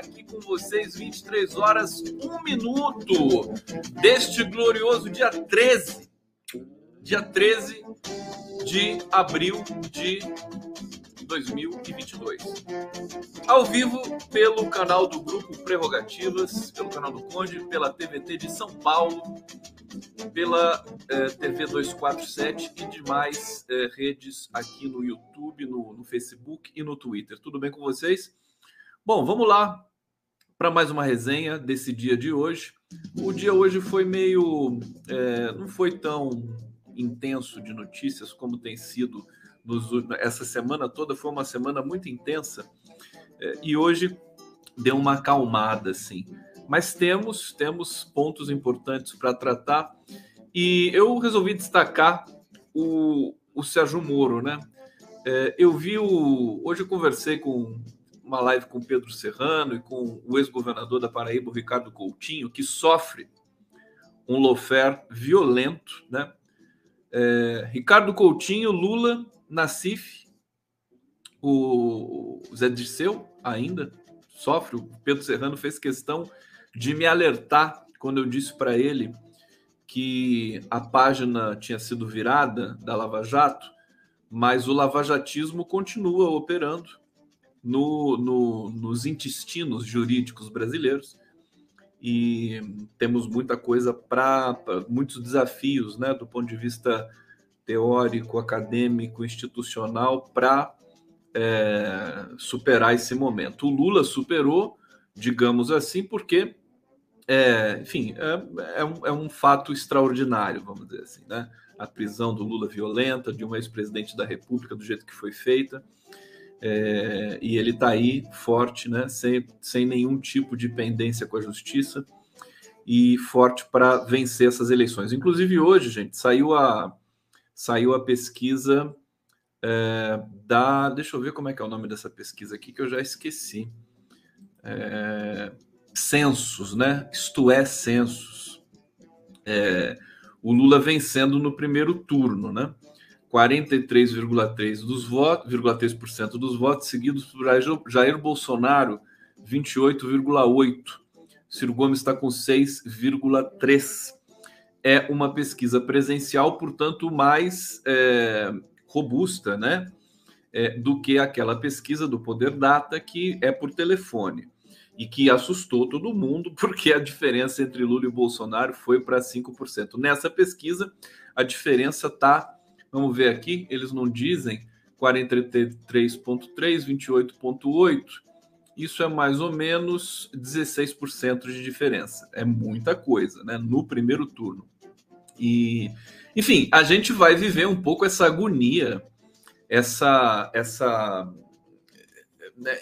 aqui com vocês 23 horas, 1 minuto deste glorioso dia 13. Dia 13 de abril de 2022. Ao vivo pelo canal do Grupo Prerrogativas, pelo canal do Conde, pela TVT de São Paulo, pela eh, TV 247 e demais eh, redes aqui no YouTube, no, no Facebook e no Twitter. Tudo bem com vocês? Bom, vamos lá para mais uma resenha desse dia de hoje. O dia hoje foi meio. É, não foi tão intenso de notícias como tem sido nos, essa semana toda foi uma semana muito intensa é, e hoje deu uma acalmada, assim. Mas temos temos pontos importantes para tratar e eu resolvi destacar o, o Sérgio Moro, né? É, eu vi o hoje eu conversei com uma live com Pedro Serrano e com o ex-governador da Paraíba, Ricardo Coutinho, que sofre um lofer violento, né? É, Ricardo Coutinho, Lula Nassif, o Zé Dirceu ainda sofre. O Pedro Serrano fez questão de me alertar quando eu disse para ele que a página tinha sido virada da Lava Jato, mas o lavajatismo continua operando no, no, nos intestinos jurídicos brasileiros e temos muita coisa para muitos desafios, né, do ponto de vista teórico, acadêmico, institucional para é, superar esse momento. O Lula superou, digamos assim, porque, é, enfim, é, é, um, é um fato extraordinário, vamos dizer assim, né? A prisão do Lula violenta, de um ex-presidente da República, do jeito que foi feita. É, e ele está aí forte, né, sem, sem nenhum tipo de pendência com a justiça e forte para vencer essas eleições. Inclusive hoje, gente, saiu a, saiu a pesquisa é, da. Deixa eu ver como é que é o nome dessa pesquisa aqui, que eu já esqueci. É, censos, né? Isto é, censos. É, o Lula vencendo no primeiro turno, né? 43,3% dos votos, 3% dos votos, seguidos por Jair Bolsonaro, 28,8%. Ciro Gomes está com 6,3% é uma pesquisa presencial, portanto, mais é, robusta, né? É, do que aquela pesquisa do Poder Data que é por telefone e que assustou todo mundo, porque a diferença entre Lula e Bolsonaro foi para 5%. Nessa pesquisa, a diferença está, vamos ver aqui, eles não dizem 43,3, 28,8. Isso é mais ou menos 16% de diferença. É muita coisa, né? No primeiro turno. E, enfim, a gente vai viver um pouco essa agonia, essa, essa né,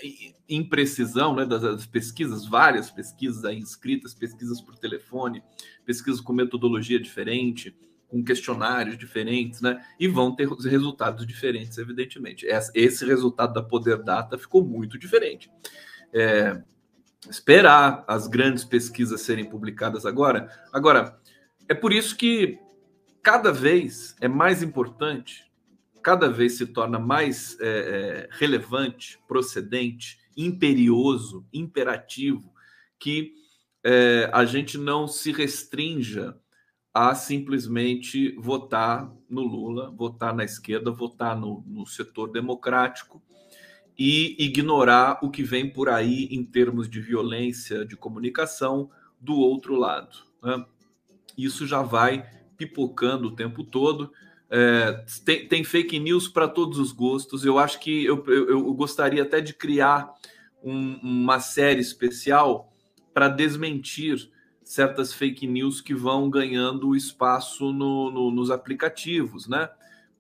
imprecisão né, das, das, pesquisas, várias pesquisas aí inscritas, pesquisas por telefone, pesquisas com metodologia diferente, com questionários diferentes, né? E vão ter resultados diferentes, evidentemente. Esse resultado da Poder Data ficou muito diferente. É, esperar as grandes pesquisas serem publicadas agora. Agora, é por isso que cada vez é mais importante, cada vez se torna mais é, é, relevante, procedente, imperioso, imperativo, que é, a gente não se restrinja a simplesmente votar no Lula, votar na esquerda, votar no, no setor democrático e ignorar o que vem por aí em termos de violência de comunicação do outro lado. Né? isso já vai pipocando o tempo todo. É, tem, tem, fake news para todos os gostos. Eu acho que eu, eu, eu gostaria até de criar um, uma série especial para desmentir certas fake news que vão ganhando espaço no, no, nos aplicativos, né?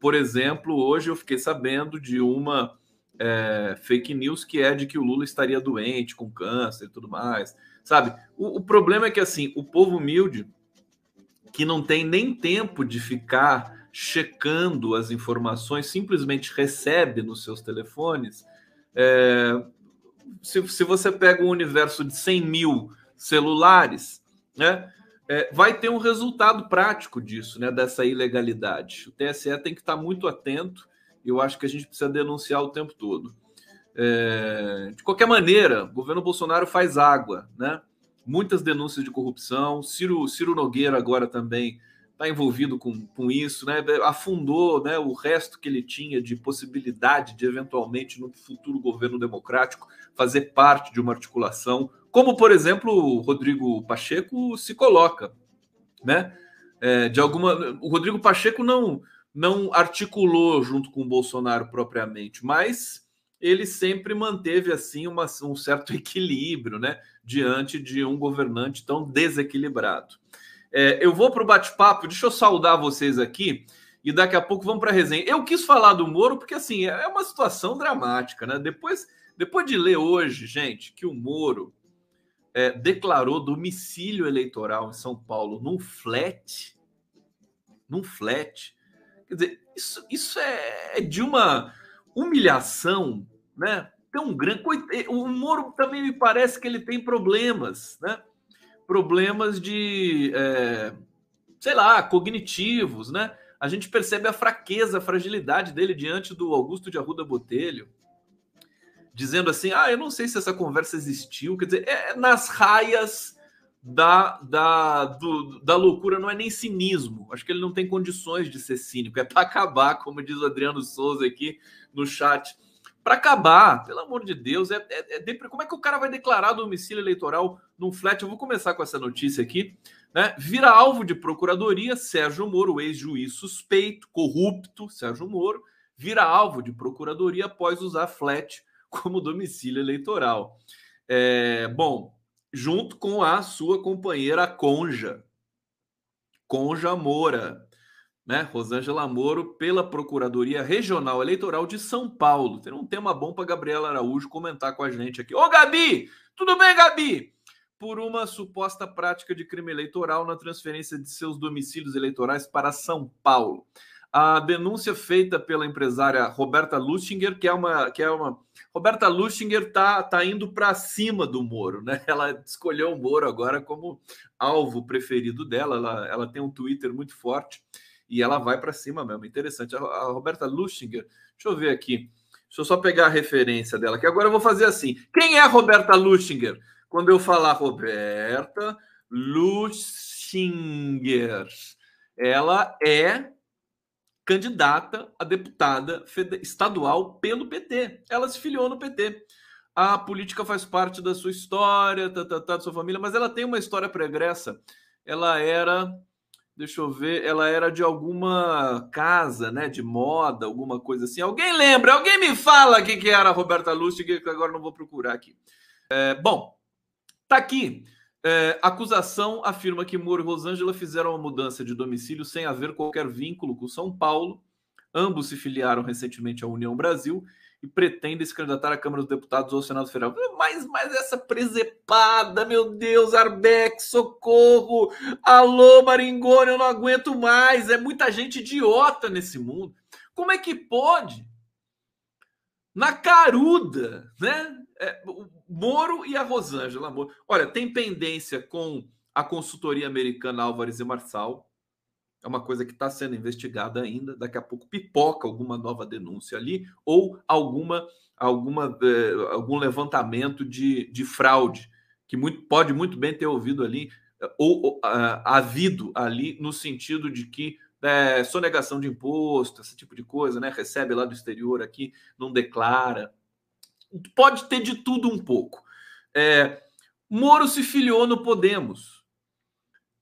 Por exemplo, hoje eu fiquei sabendo de uma é, fake news que é de que o Lula estaria doente com câncer e tudo mais, sabe? O, o problema é que assim o povo humilde que não tem nem tempo de ficar checando as informações, simplesmente recebe nos seus telefones. É, se, se você pega um universo de 100 mil celulares, né, é, vai ter um resultado prático disso, né, dessa ilegalidade. O TSE tem que estar muito atento Eu acho que a gente precisa denunciar o tempo todo. É, de qualquer maneira, o governo Bolsonaro faz água, né? Muitas denúncias de corrupção. Ciro, Ciro Nogueira agora também está envolvido com, com isso, né? Afundou né, o resto que ele tinha de possibilidade de eventualmente no futuro governo democrático fazer parte de uma articulação, como por exemplo o Rodrigo Pacheco se coloca, né? É, de alguma, o Rodrigo Pacheco não não articulou junto com o Bolsonaro propriamente, mas ele sempre manteve assim uma, um certo equilíbrio, né, diante de um governante tão desequilibrado. É, eu vou para o bate-papo, deixa eu saudar vocês aqui e daqui a pouco vamos para a resenha. Eu quis falar do Moro porque assim é uma situação dramática, né? Depois, depois de ler hoje, gente, que o Moro é, declarou domicílio eleitoral em São Paulo num flat, num flat. Quer dizer, isso, isso é, é de uma humilhação, né? Tão grande. O Moro também me parece que ele tem problemas, né? Problemas de, é, sei lá, cognitivos, né? A gente percebe a fraqueza, a fragilidade dele diante do Augusto de Arruda Botelho, dizendo assim: ah, eu não sei se essa conversa existiu. Quer dizer, é nas raias da, da, do, da loucura, não é nem cinismo. Acho que ele não tem condições de ser cínico. É para acabar, como diz o Adriano Souza aqui no chat. Para acabar, pelo amor de Deus, é, é, é, como é que o cara vai declarar domicílio eleitoral num flat? Eu vou começar com essa notícia aqui. Né? Vira alvo de procuradoria Sérgio Moro, ex-juiz suspeito, corrupto, Sérgio Moro, vira alvo de procuradoria após usar flat como domicílio eleitoral. É, bom, junto com a sua companheira Conja, Conja Moura, né? Rosângela Moro, pela Procuradoria Regional Eleitoral de São Paulo. Tem um tema bom para Gabriela Araújo comentar com a gente aqui. Ô, Gabi! Tudo bem, Gabi? Por uma suposta prática de crime eleitoral na transferência de seus domicílios eleitorais para São Paulo a denúncia feita pela empresária Roberta Lustinger, que é uma. Que é uma Roberta Lustinger está tá indo para cima do Moro, né? Ela escolheu o Moro agora como alvo preferido dela. Ela, ela tem um Twitter muito forte e ela vai para cima mesmo. Interessante. A, a Roberta Lustinger, deixa eu ver aqui. Deixa eu só pegar a referência dela, que agora eu vou fazer assim. Quem é a Roberta Lustinger? Quando eu falar Roberta Lustinger, ela é candidata a deputada estadual pelo PT. Ela se filiou no PT. A política faz parte da sua história, tá, tá, tá, da sua família, mas ela tem uma história pregressa. Ela era, deixa eu ver, ela era de alguma casa, né, de moda, alguma coisa assim. Alguém lembra? Alguém me fala quem que era a Roberta Lustig, que agora não vou procurar aqui. É, bom, tá aqui. É, acusação afirma que Moro e Rosângela fizeram uma mudança de domicílio sem haver qualquer vínculo com São Paulo. Ambos se filiaram recentemente à União Brasil e pretendem se candidatar à Câmara dos Deputados ou ao Senado Federal. Mas, mas essa presepada, meu Deus, Arbex, socorro! Alô, Maringoni, eu não aguento mais. É muita gente idiota nesse mundo. Como é que pode? Na caruda, né? É, Moro e a Rosângela Moro. Olha, tem pendência com a consultoria americana Álvares e Marçal. É uma coisa que está sendo investigada ainda. Daqui a pouco pipoca alguma nova denúncia ali ou alguma, alguma eh, algum levantamento de, de fraude que muito, pode muito bem ter ouvido ali ou, ou uh, havido ali no sentido de que é, sonegação de imposto, esse tipo de coisa, né? Recebe lá do exterior aqui, não declara pode ter de tudo um pouco. É, Moro se filiou no Podemos.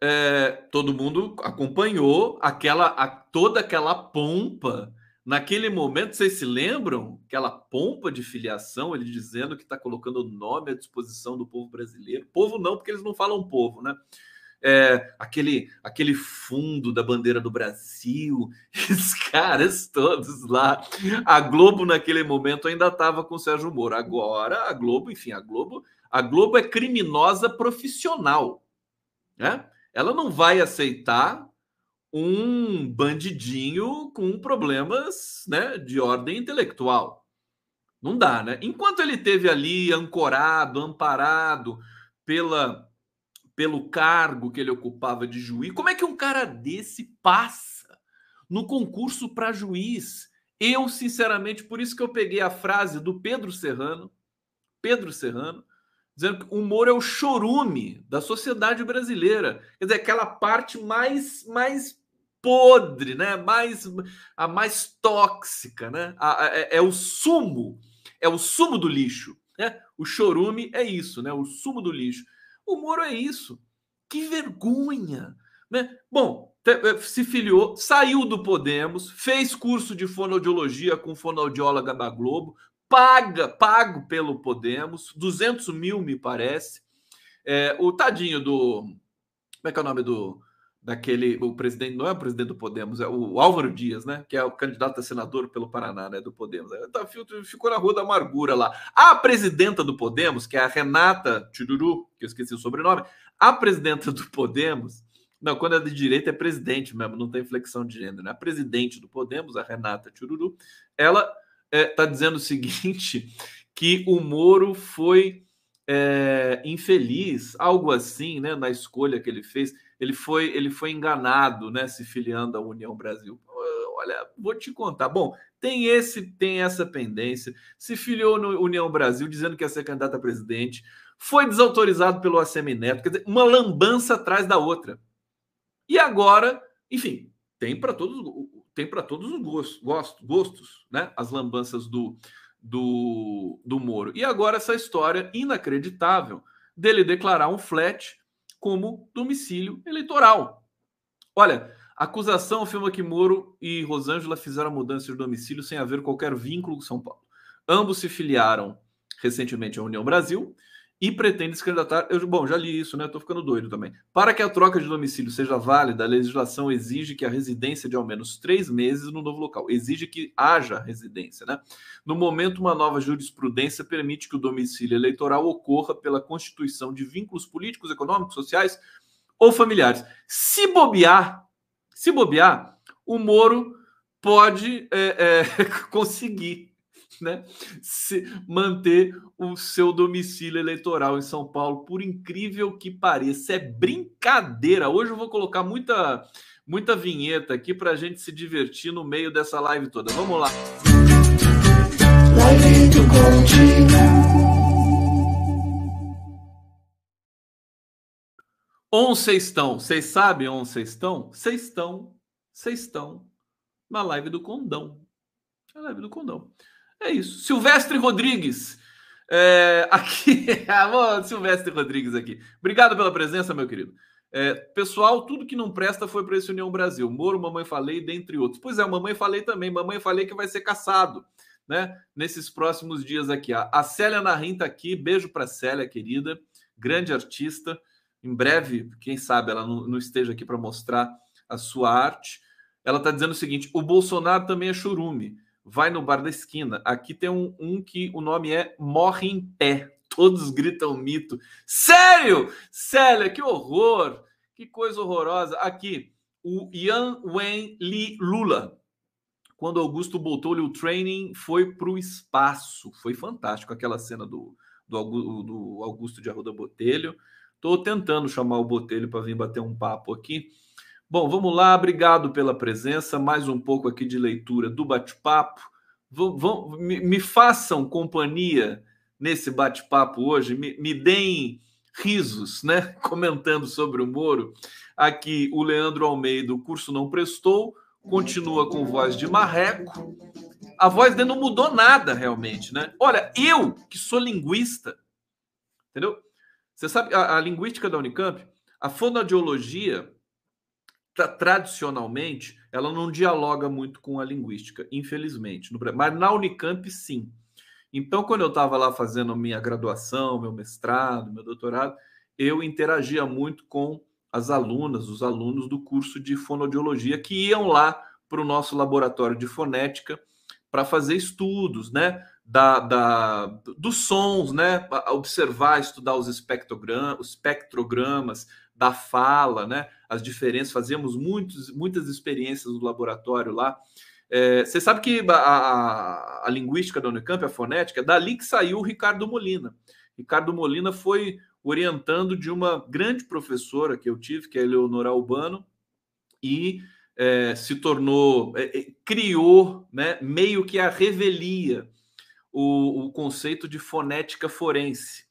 É, todo mundo acompanhou aquela a, toda aquela pompa naquele momento. Vocês se lembram? Aquela pompa de filiação, ele dizendo que está colocando o nome à disposição do povo brasileiro. Povo não, porque eles não falam povo, né? É, aquele, aquele fundo da bandeira do Brasil, os caras todos lá. A Globo, naquele momento, ainda estava com o Sérgio Moro. Agora, a Globo, enfim, a Globo, a Globo é criminosa profissional. Né? Ela não vai aceitar um bandidinho com problemas né, de ordem intelectual. Não dá, né? Enquanto ele teve ali ancorado, amparado pela pelo cargo que ele ocupava de juiz. Como é que um cara desse passa no concurso para juiz? Eu, sinceramente, por isso que eu peguei a frase do Pedro Serrano, Pedro Serrano, dizendo que o humor é o chorume da sociedade brasileira. Quer dizer, aquela parte mais, mais podre, né? Mais, a mais tóxica, né? A, a, é, é, o sumo, é o sumo do lixo. Né? O chorume é isso, né? O sumo do lixo. O Moro é isso. Que vergonha! Né? Bom, eh, se filiou, saiu do Podemos, fez curso de fonoaudiologia com fonoaudióloga da Globo, paga, pago pelo Podemos, 200 mil, me parece. É, o tadinho do. Como é que é o nome do. Daquele. O presidente, não é o presidente do Podemos, é o Álvaro Dias, né? Que é o candidato a senador pelo Paraná, né? Do Podemos. É, tá, ficou na Rua da Amargura lá. A presidenta do Podemos, que é a Renata Tiruru, que eu esqueci o sobrenome, a presidenta do Podemos. Não, quando é de direita é presidente mesmo, não tem flexão de gênero. Né? A presidente do Podemos, a Renata Tiruru, ela está é, tá dizendo o seguinte: que o Moro foi é, infeliz, algo assim, né, na escolha que ele fez. Ele foi, ele foi enganado, né, se filiando à União Brasil. Olha, vou te contar. Bom, tem esse, tem essa pendência. Se filiou no União Brasil, dizendo que ia ser candidato a presidente. Foi desautorizado pelo ACM Neto. Quer dizer, uma lambança atrás da outra. E agora, enfim, tem para todos tem para todos os gostos, gostos, né? As lambanças do, do, do Moro. E agora essa história inacreditável dele declarar um flat como domicílio eleitoral. Olha, a acusação afirma que Moro e Rosângela fizeram a mudança de domicílio sem haver qualquer vínculo com São Paulo. Ambos se filiaram recentemente à União Brasil e pretende se candidatar. Eu, bom, já li isso, né? Estou ficando doido também. Para que a troca de domicílio seja válida, a legislação exige que a residência de ao menos três meses no novo local. Exige que haja residência, né? No momento, uma nova jurisprudência permite que o domicílio eleitoral ocorra pela constituição de vínculos políticos, econômicos, sociais ou familiares. Se bobear, se bobear, o Moro pode é, é, conseguir né, se manter o seu domicílio eleitoral em São Paulo, por incrível que pareça. É brincadeira. Hoje eu vou colocar muita, muita vinheta aqui para a gente se divertir no meio dessa live toda. Vamos lá. Live do Onde vocês estão? Vocês sabem onde vocês estão? Vocês estão, vocês estão na live do Condão. A live do Condão. É isso. Silvestre Rodrigues. É, aqui, Silvestre Rodrigues aqui. Obrigado pela presença, meu querido. É, pessoal, tudo que não presta foi para esse União Brasil. Moro, Mamãe Falei, dentre outros. Pois é, Mamãe Falei também. Mamãe Falei que vai ser caçado, né? Nesses próximos dias aqui. A Célia Narim tá aqui. Beijo para Célia, querida. Grande artista. Em breve, quem sabe ela não, não esteja aqui para mostrar a sua arte. Ela está dizendo o seguinte: o Bolsonaro também é churume vai no bar da esquina. Aqui tem um, um que o nome é Morre em Pé. Todos gritam mito. Sério? Célia, que horror! Que coisa horrorosa. Aqui, o Yan Wen Li Lula. Quando Augusto botou-lhe o training, foi para o espaço. Foi fantástico aquela cena do, do, do Augusto de Arruda Botelho. Estou tentando chamar o Botelho para vir bater um papo aqui. Bom, vamos lá, obrigado pela presença. Mais um pouco aqui de leitura do bate-papo. Me, me, façam companhia nesse bate-papo hoje, me, me deem risos, né? Comentando sobre o Moro. Aqui o Leandro Almeida, o curso não prestou, continua com voz de marreco. A voz dele não mudou nada realmente, né? Olha, eu que sou linguista, entendeu? Você sabe a, a linguística da Unicamp, a fonoaudiologia tradicionalmente, ela não dialoga muito com a linguística, infelizmente. Mas na Unicamp, sim. Então, quando eu estava lá fazendo minha graduação, meu mestrado, meu doutorado, eu interagia muito com as alunas, os alunos do curso de fonoaudiologia que iam lá para o nosso laboratório de fonética para fazer estudos, né? Da, da, dos sons, né? Observar, estudar os, espectrogram, os espectrogramas, da fala, né? As diferenças, fazíamos muitos, muitas experiências no laboratório lá. É, você sabe que a, a, a, linguística da Unicamp, a fonética, é dali que saiu o Ricardo Molina. Ricardo Molina foi orientando de uma grande professora que eu tive, que é a Eleonora Albano, e é, se tornou, é, é, criou né, meio que a revelia o, o, conceito de fonética forense,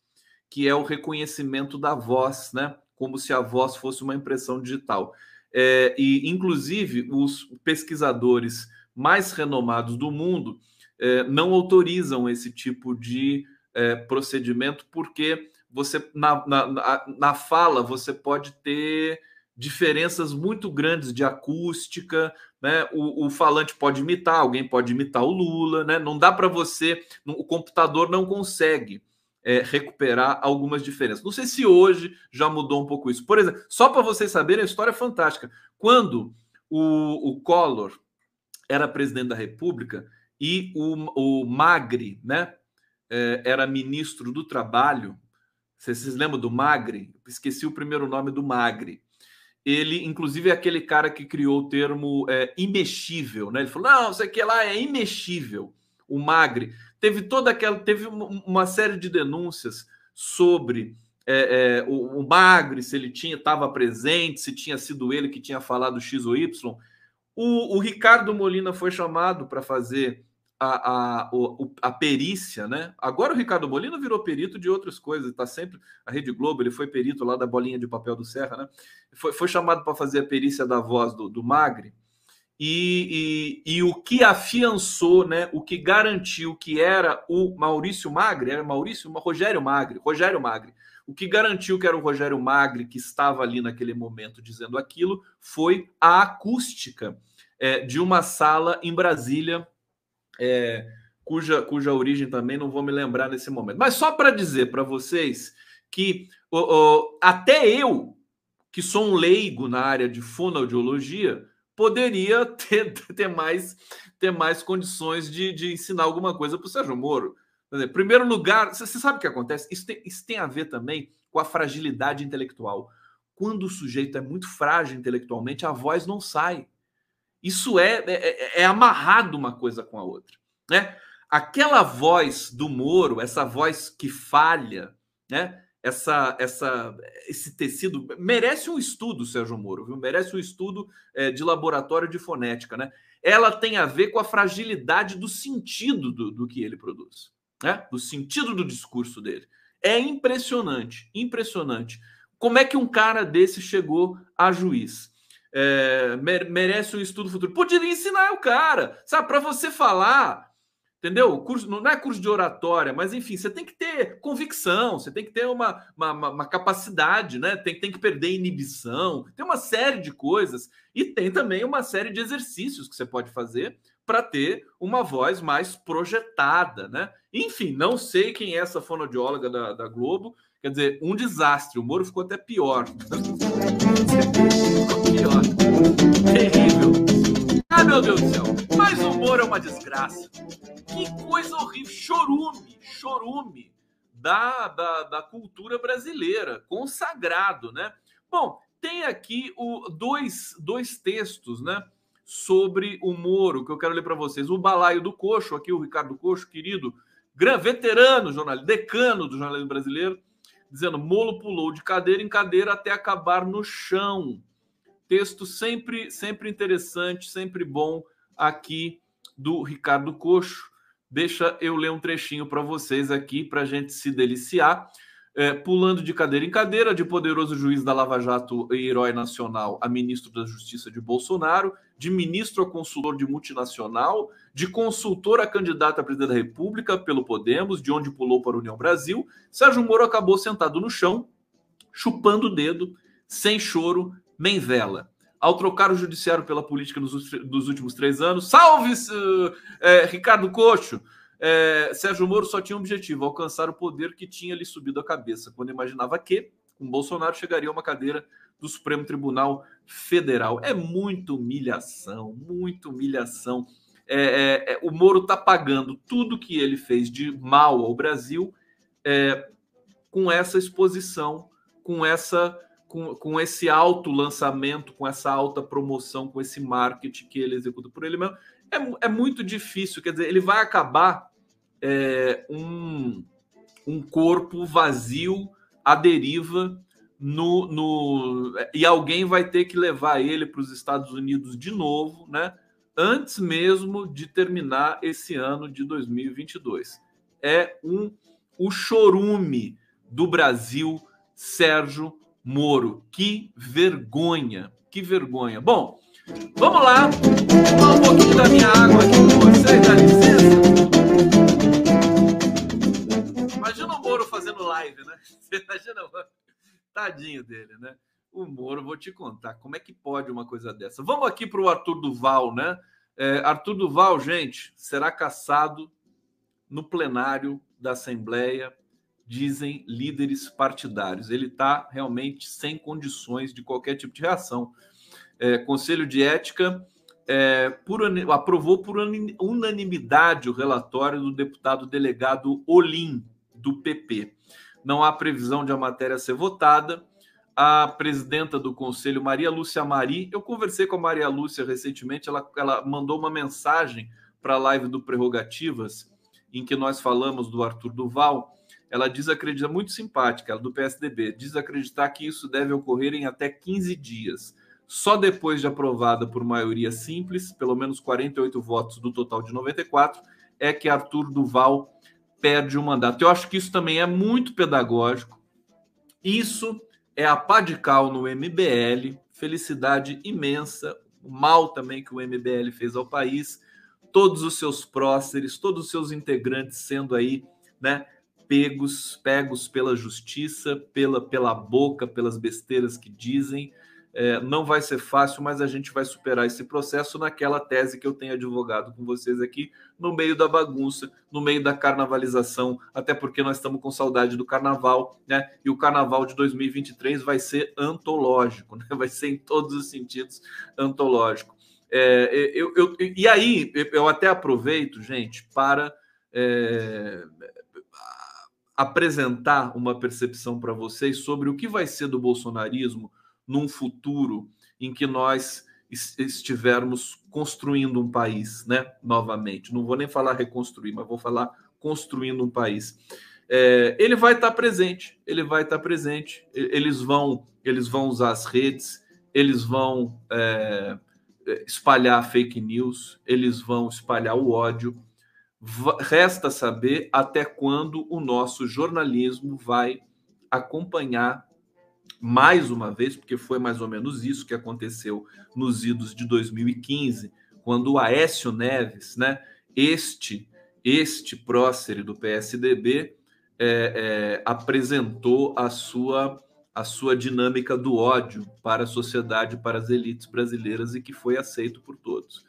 que é o reconhecimento da voz, né, como se a voz fosse uma impressão digital. É, e, inclusive, os pesquisadores mais renomados do mundo é, não autorizam esse tipo de é, procedimento, porque você na, na, na fala você pode ter diferenças muito grandes de acústica, né? O, o, falante pode imitar, alguém pode imitar o Lula, né? Não dá para você, o computador não consegue é, recuperar algumas diferenças. Não sei se hoje já mudou um pouco isso. Por exemplo, só para vocês saberem, a história é fantástica. Quando o, o Collor era presidente da República e o, o Magri, né? É, era ministro do Trabalho. Vocês, vocês lembram do Magri? Esqueci o primeiro nome do Magri ele, inclusive, é aquele cara que criou o termo é, imexível, né? Ele falou: não, isso aqui lá é imexível. O Magre teve toda aquela, teve uma série de denúncias sobre é, é, o, o, Magre, se ele tinha, estava presente, se tinha sido ele que tinha falado X ou Y. O, o Ricardo Molina foi chamado para fazer a, a, a, perícia, né? Agora o Ricardo Molina virou perito de outras coisas, está sempre. A Rede Globo, ele foi perito lá da bolinha de papel do Serra, né? Foi, foi chamado para fazer a perícia da voz do, do Magre. E, e, e, o que afiançou, né? O que garantiu que era o Maurício Magre, era Maurício, Rogério Magre, Rogério Magre. O que garantiu que era o Rogério Magre que estava ali naquele momento dizendo aquilo foi a acústica é, de uma sala em Brasília é, cuja, cuja origem também não vou me lembrar nesse momento. Mas só para dizer para vocês que até eu, que sou um leigo na área de fonoaudiologia, poderia ter, ter, mais, ter mais condições de, de ensinar alguma coisa para o Sérgio Moro. Primeiro lugar, você, você sabe o que acontece? Isso tem, isso tem a ver também com a fragilidade intelectual. Quando o sujeito é muito frágil intelectualmente, a voz não sai. Isso é, é, é, é amarrado uma coisa com a outra. Né? Aquela voz do Moro, essa voz que falha, né? Essa, essa, esse tecido merece um estudo, Sérgio Moro, viu? merece um estudo é, de laboratório de fonética. Né? Ela tem a ver com a fragilidade do sentido do, do que ele produz, né? do sentido do discurso dele. É impressionante, impressionante. Como é que um cara desse chegou a juiz? é, merece um estudo futuro. Poderia ensinar o cara, sabe? Para você falar, entendeu? Curso, não é curso de oratória, mas enfim, você tem que ter convicção, você tem que ter uma, uma, uma capacidade, né? Tem, tem que perder inibição, tem uma série de coisas e tem também uma série de exercícios que você pode fazer para ter uma voz mais projetada, né? Enfim, não sei quem é essa fonoaudióloga da, da Globo, Quer dizer, um desastre. O Moro ficou até pior. meu Deus do céu. Mas o Moro é uma desgraça. Que coisa horrível. Chorume, chorume da, da, da cultura brasileira. Consagrado, né? Bom, tem aqui o, dois, dois textos, né? Sobre o Moro, que eu quero ler para vocês. O Balaio do Coxo, aqui o Ricardo Coxo, querido, gran, veterano jornalista, decano do jornalismo brasileiro, dizendo: Molo pulou de cadeira em cadeira até acabar no chão. Texto sempre, sempre interessante, sempre bom aqui do Ricardo Coxo. Deixa eu ler um trechinho para vocês aqui para a gente se deliciar é, pulando de cadeira em cadeira, de poderoso juiz da Lava Jato e herói nacional a ministro da Justiça de Bolsonaro, de ministro a consultor de multinacional, de consultor a candidata a presidente da República pelo Podemos, de onde pulou para a União Brasil, Sérgio Moro acabou sentado no chão, chupando o dedo, sem choro, nem vela. Ao trocar o judiciário pela política nos, dos últimos três anos, salve é, Ricardo Coxo! É, Sérgio Moro só tinha um objetivo: alcançar o poder que tinha lhe subido a cabeça, quando imaginava que, com Bolsonaro, chegaria a uma cadeira do Supremo Tribunal Federal. É muita humilhação, muita humilhação. É, é, é o Moro está pagando tudo que ele fez de mal ao Brasil é, com essa exposição, com essa com, com esse alto lançamento, com essa alta promoção, com esse marketing que ele executa por ele mesmo é, é muito difícil. Quer dizer, ele vai acabar é, um, um corpo vazio à deriva no, no e alguém vai ter que levar ele para os Estados Unidos de novo, né? Antes mesmo de terminar esse ano de 2022. É um o chorume do Brasil, Sérgio Moro. Que vergonha, que vergonha. Bom, vamos lá. Tomar um pouquinho da minha água aqui com vocês, dá licença. Imagina o Moro fazendo live, né? Você imagina, tadinho dele, né? O Moro, vou te contar, como é que pode uma coisa dessa? Vamos aqui para o Arthur Duval, né? É, Arthur Duval, gente, será caçado no plenário da Assembleia dizem líderes partidários. Ele está realmente sem condições de qualquer tipo de reação. É, Conselho de Ética é, por, aprovou por unanimidade o relatório do deputado delegado Olim, do PP. Não há previsão de a matéria ser votada. A presidenta do Conselho, Maria Lúcia Mari, eu conversei com a Maria Lúcia recentemente, ela, ela mandou uma mensagem para a live do Prerrogativas, em que nós falamos do Arthur Duval ela diz acreditar, muito simpática, ela do PSDB, diz acreditar que isso deve ocorrer em até 15 dias. Só depois de aprovada por maioria simples, pelo menos 48 votos do total de 94, é que Arthur Duval perde o mandato. Eu acho que isso também é muito pedagógico. Isso é a pá de cal no MBL, felicidade imensa, o mal também que o MBL fez ao país, todos os seus próceres, todos os seus integrantes sendo aí, né, pegos, pegos pela justiça, pela, pela boca, pelas besteiras que dizem. É, não vai ser fácil, mas a gente vai superar esse processo naquela tese que eu tenho advogado com vocês aqui, no meio da bagunça, no meio da carnavalização, até porque nós estamos com saudade do carnaval, né? E o carnaval de 2023 vai ser antológico, né? vai ser em todos os sentidos antológico. É, eu, eu, e aí, eu até aproveito, gente, para é, apresentar uma percepção para vocês sobre o que vai ser do bolsonarismo num futuro em que nós estivermos construindo um país, né? Novamente, não vou nem falar reconstruir, mas vou falar construindo um país. É, ele vai estar tá presente, ele vai estar tá presente. Eles vão, eles vão usar as redes, eles vão é, espalhar fake news, eles vão espalhar o ódio, Resta saber até quando o nosso jornalismo vai acompanhar mais uma vez, porque foi mais ou menos isso que aconteceu nos idos de 2015, quando o Aécio Neves, né, este este prócer do PSDB, é, é, apresentou a sua a sua dinâmica do ódio para a sociedade, para as elites brasileiras e que foi aceito por todos.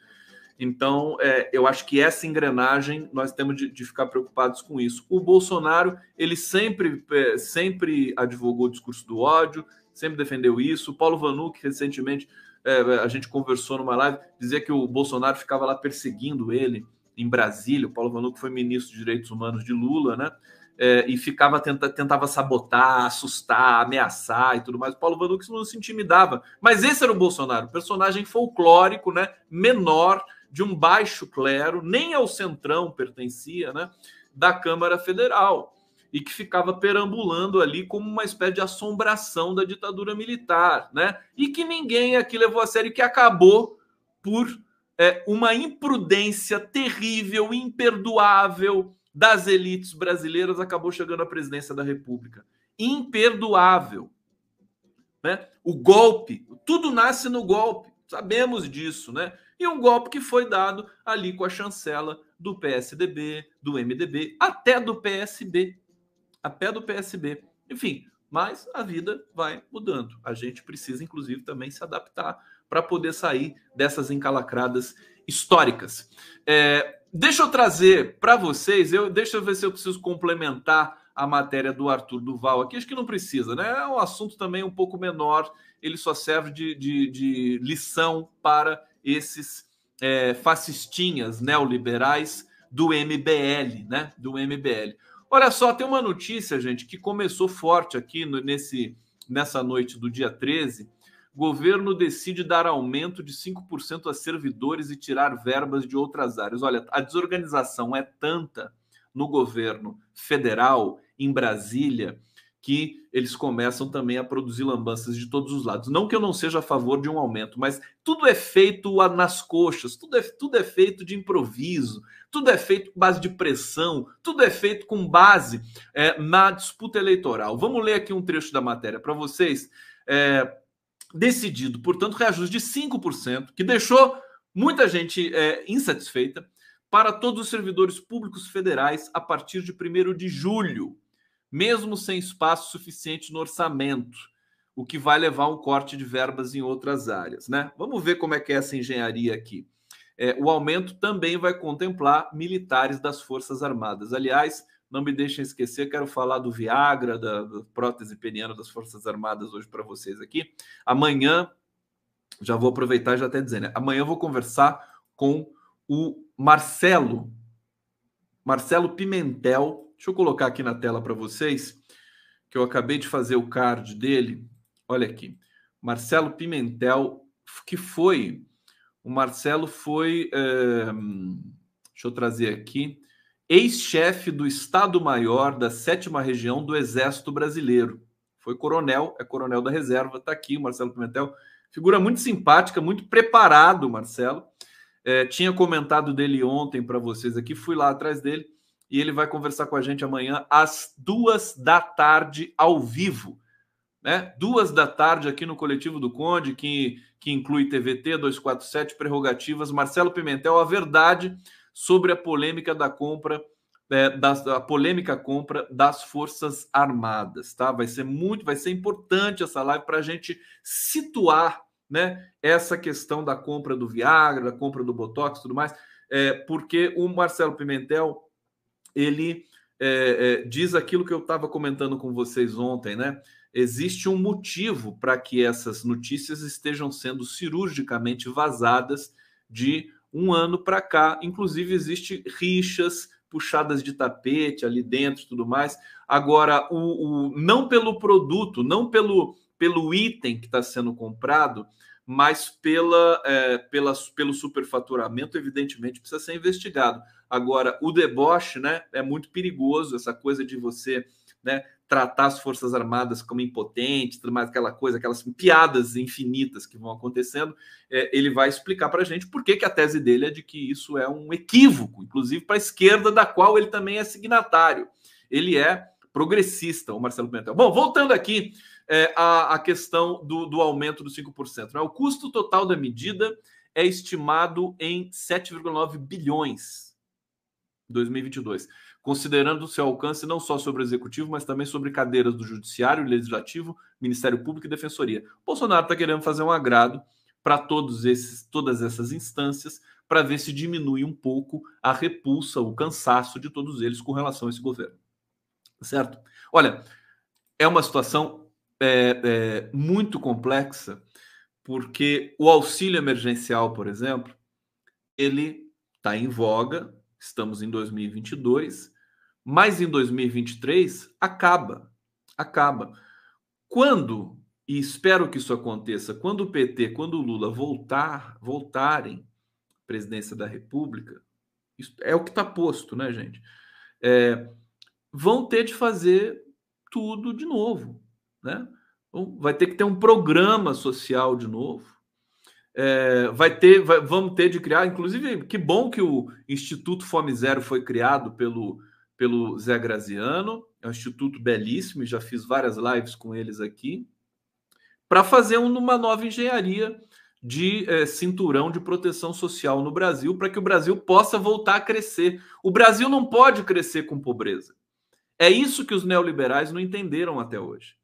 Então, é, eu acho que essa engrenagem nós temos de, de, ficar preocupados com isso. O Bolsonaro, ele sempre, é, sempre advogou o discurso do ódio, sempre defendeu isso. O Paulo Vanuc, recentemente, é, a gente conversou numa live, dizia que o Bolsonaro ficava lá perseguindo ele em Brasília. O Paulo Vanuc foi ministro de Direitos Humanos de Lula, né? É, e ficava tenta, tentava sabotar, assustar, ameaçar e tudo mais. O Paulo Vanuc não se intimidava. Mas esse era o Bolsonaro, personagem folclórico, né? Menor, de um baixo clero, nem ao centrão pertencia, né, da Câmara Federal, e que ficava perambulando ali como uma espécie de assombração da ditadura militar, né? E que ninguém aqui levou a sério, que acabou por é, uma imprudência terrível, imperdoável das elites brasileiras, acabou chegando à presidência da República. Imperdoável. Né? O golpe, tudo nasce no golpe, sabemos disso, né? E um golpe que foi dado ali com a chancela do PSDB, do MDB, até do PSB, até do PSB. Enfim, mas a vida vai mudando. A gente precisa, inclusive, também se adaptar para poder sair dessas encalacradas históricas. É, deixa eu trazer para vocês, eu, deixa eu ver se eu preciso complementar a matéria do Arthur Duval aqui. Acho que não precisa, né? É um assunto também um pouco menor, ele só serve de, de, de lição para esses é, fascistinhas neoliberais do MBL, né? Do MBL. Olha só, tem uma notícia, gente, que começou forte aqui no, nesse, nessa noite do dia 13. Governo decide dar aumento de 5% a servidores e tirar verbas de outras áreas. Olha, a desorganização é tanta no governo federal, em Brasília, que eles começam também a produzir lambanças de todos os lados. Não que eu não seja a favor de um aumento, mas tudo é feito nas coxas, tudo é, tudo é feito de improviso, tudo é feito com base de pressão, tudo é feito com base é, na disputa eleitoral. Vamos ler aqui um trecho da matéria para vocês. É, decidido, portanto, reajuste de 5%, que deixou muita gente é, insatisfeita para todos os servidores públicos federais a partir de 1 de julho mesmo sem espaço suficiente no orçamento, o que vai levar a um corte de verbas em outras áreas. Né? Vamos ver como é que é essa engenharia aqui. É, o aumento também vai contemplar militares das Forças Armadas. Aliás, não me deixem esquecer, quero falar do Viagra, da, da prótese peniana das Forças Armadas hoje para vocês aqui. Amanhã, já vou aproveitar já até dizer, né? Amanhã eu vou conversar com o Marcelo, Marcelo Pimentel, Deixa eu colocar aqui na tela para vocês, que eu acabei de fazer o card dele. Olha aqui. Marcelo Pimentel, que foi. O Marcelo foi. É, deixa eu trazer aqui. Ex-chefe do Estado-Maior da sétima região do Exército Brasileiro. Foi coronel, é coronel da reserva. Está aqui o Marcelo Pimentel. Figura muito simpática, muito preparado, Marcelo. É, tinha comentado dele ontem para vocês aqui, fui lá atrás dele e ele vai conversar com a gente amanhã às duas da tarde ao vivo. Né? Duas da tarde aqui no Coletivo do Conde, que, que inclui TVT 247, prerrogativas. Marcelo Pimentel, a verdade sobre a polêmica da compra, é, da, a polêmica compra das Forças Armadas. Tá? Vai ser muito, vai ser importante essa live para a gente situar né, essa questão da compra do Viagra, da compra do Botox tudo mais, é, porque o Marcelo Pimentel ele é, é, diz aquilo que eu estava comentando com vocês ontem, né? Existe um motivo para que essas notícias estejam sendo cirurgicamente vazadas de um ano para cá. Inclusive, existe rixas, puxadas de tapete ali dentro tudo mais. Agora, o, o não pelo produto, não pelo, pelo item que está sendo comprado, mas pela, é, pela, pelo superfaturamento, evidentemente, precisa ser investigado. Agora, o deboche né, é muito perigoso, essa coisa de você né, tratar as Forças Armadas como impotentes, tudo mais, aquela coisa, aquelas piadas infinitas que vão acontecendo. É, ele vai explicar para a gente por que, que a tese dele é de que isso é um equívoco, inclusive para a esquerda, da qual ele também é signatário. Ele é progressista, o Marcelo Pimentel. Bom, voltando aqui é, a, a, questão do, do aumento dos 5%. Né? O custo total da medida é estimado em 7,9 bilhões 2022, considerando o seu alcance não só sobre o executivo, mas também sobre cadeiras do judiciário, legislativo, Ministério Público e Defensoria. Bolsonaro está querendo fazer um agrado para todos esses, todas essas instâncias, para ver se diminui um pouco a repulsa, o cansaço de todos eles com relação a esse governo. Certo? Olha, é uma situação é, é, muito complexa, porque o auxílio emergencial, por exemplo, ele está em voga, estamos em 2022, mas em 2023 acaba, acaba. Quando, e espero que isso aconteça, quando o PT, quando o Lula voltar, voltarem à presidência da República, é o que está posto, né, gente? É, vão ter de fazer tudo de novo né? Vai ter que ter um programa social de novo. É, vai ter, vai, vamos ter de criar, inclusive, que bom que o Instituto Fome Zero foi criado pelo, pelo Zé Graziano, é um instituto belíssimo, já fiz várias lives com eles aqui, para fazer uma nova engenharia de é, cinturão de proteção social no Brasil, para que o Brasil possa voltar a crescer. O Brasil não pode crescer com pobreza. É isso que os neoliberais não entenderam até hoje.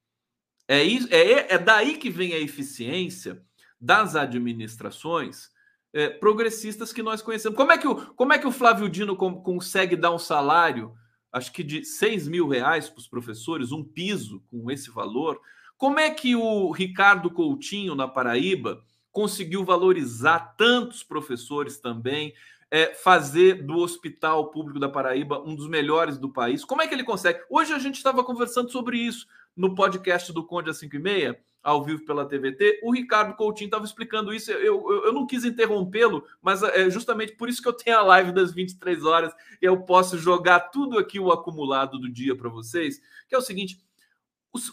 É, isso, é, é daí que vem a eficiência das administrações é, progressistas que nós conhecemos. Como é que o, como é que o Flávio Dino consegue dar um salário, acho que de 6 mil reais para os professores, um piso com esse valor? Como é que o Ricardo Coutinho, na Paraíba, conseguiu valorizar tantos professores também, é, fazer do Hospital Público da Paraíba um dos melhores do país? Como é que ele consegue? Hoje a gente estava conversando sobre isso no podcast do Conde às 5 e meia, ao vivo pela TVT, o Ricardo Coutinho estava explicando isso. Eu, eu, eu não quis interrompê-lo, mas é justamente por isso que eu tenho a live das 23 horas e eu posso jogar tudo aqui o acumulado do dia para vocês, que é o seguinte: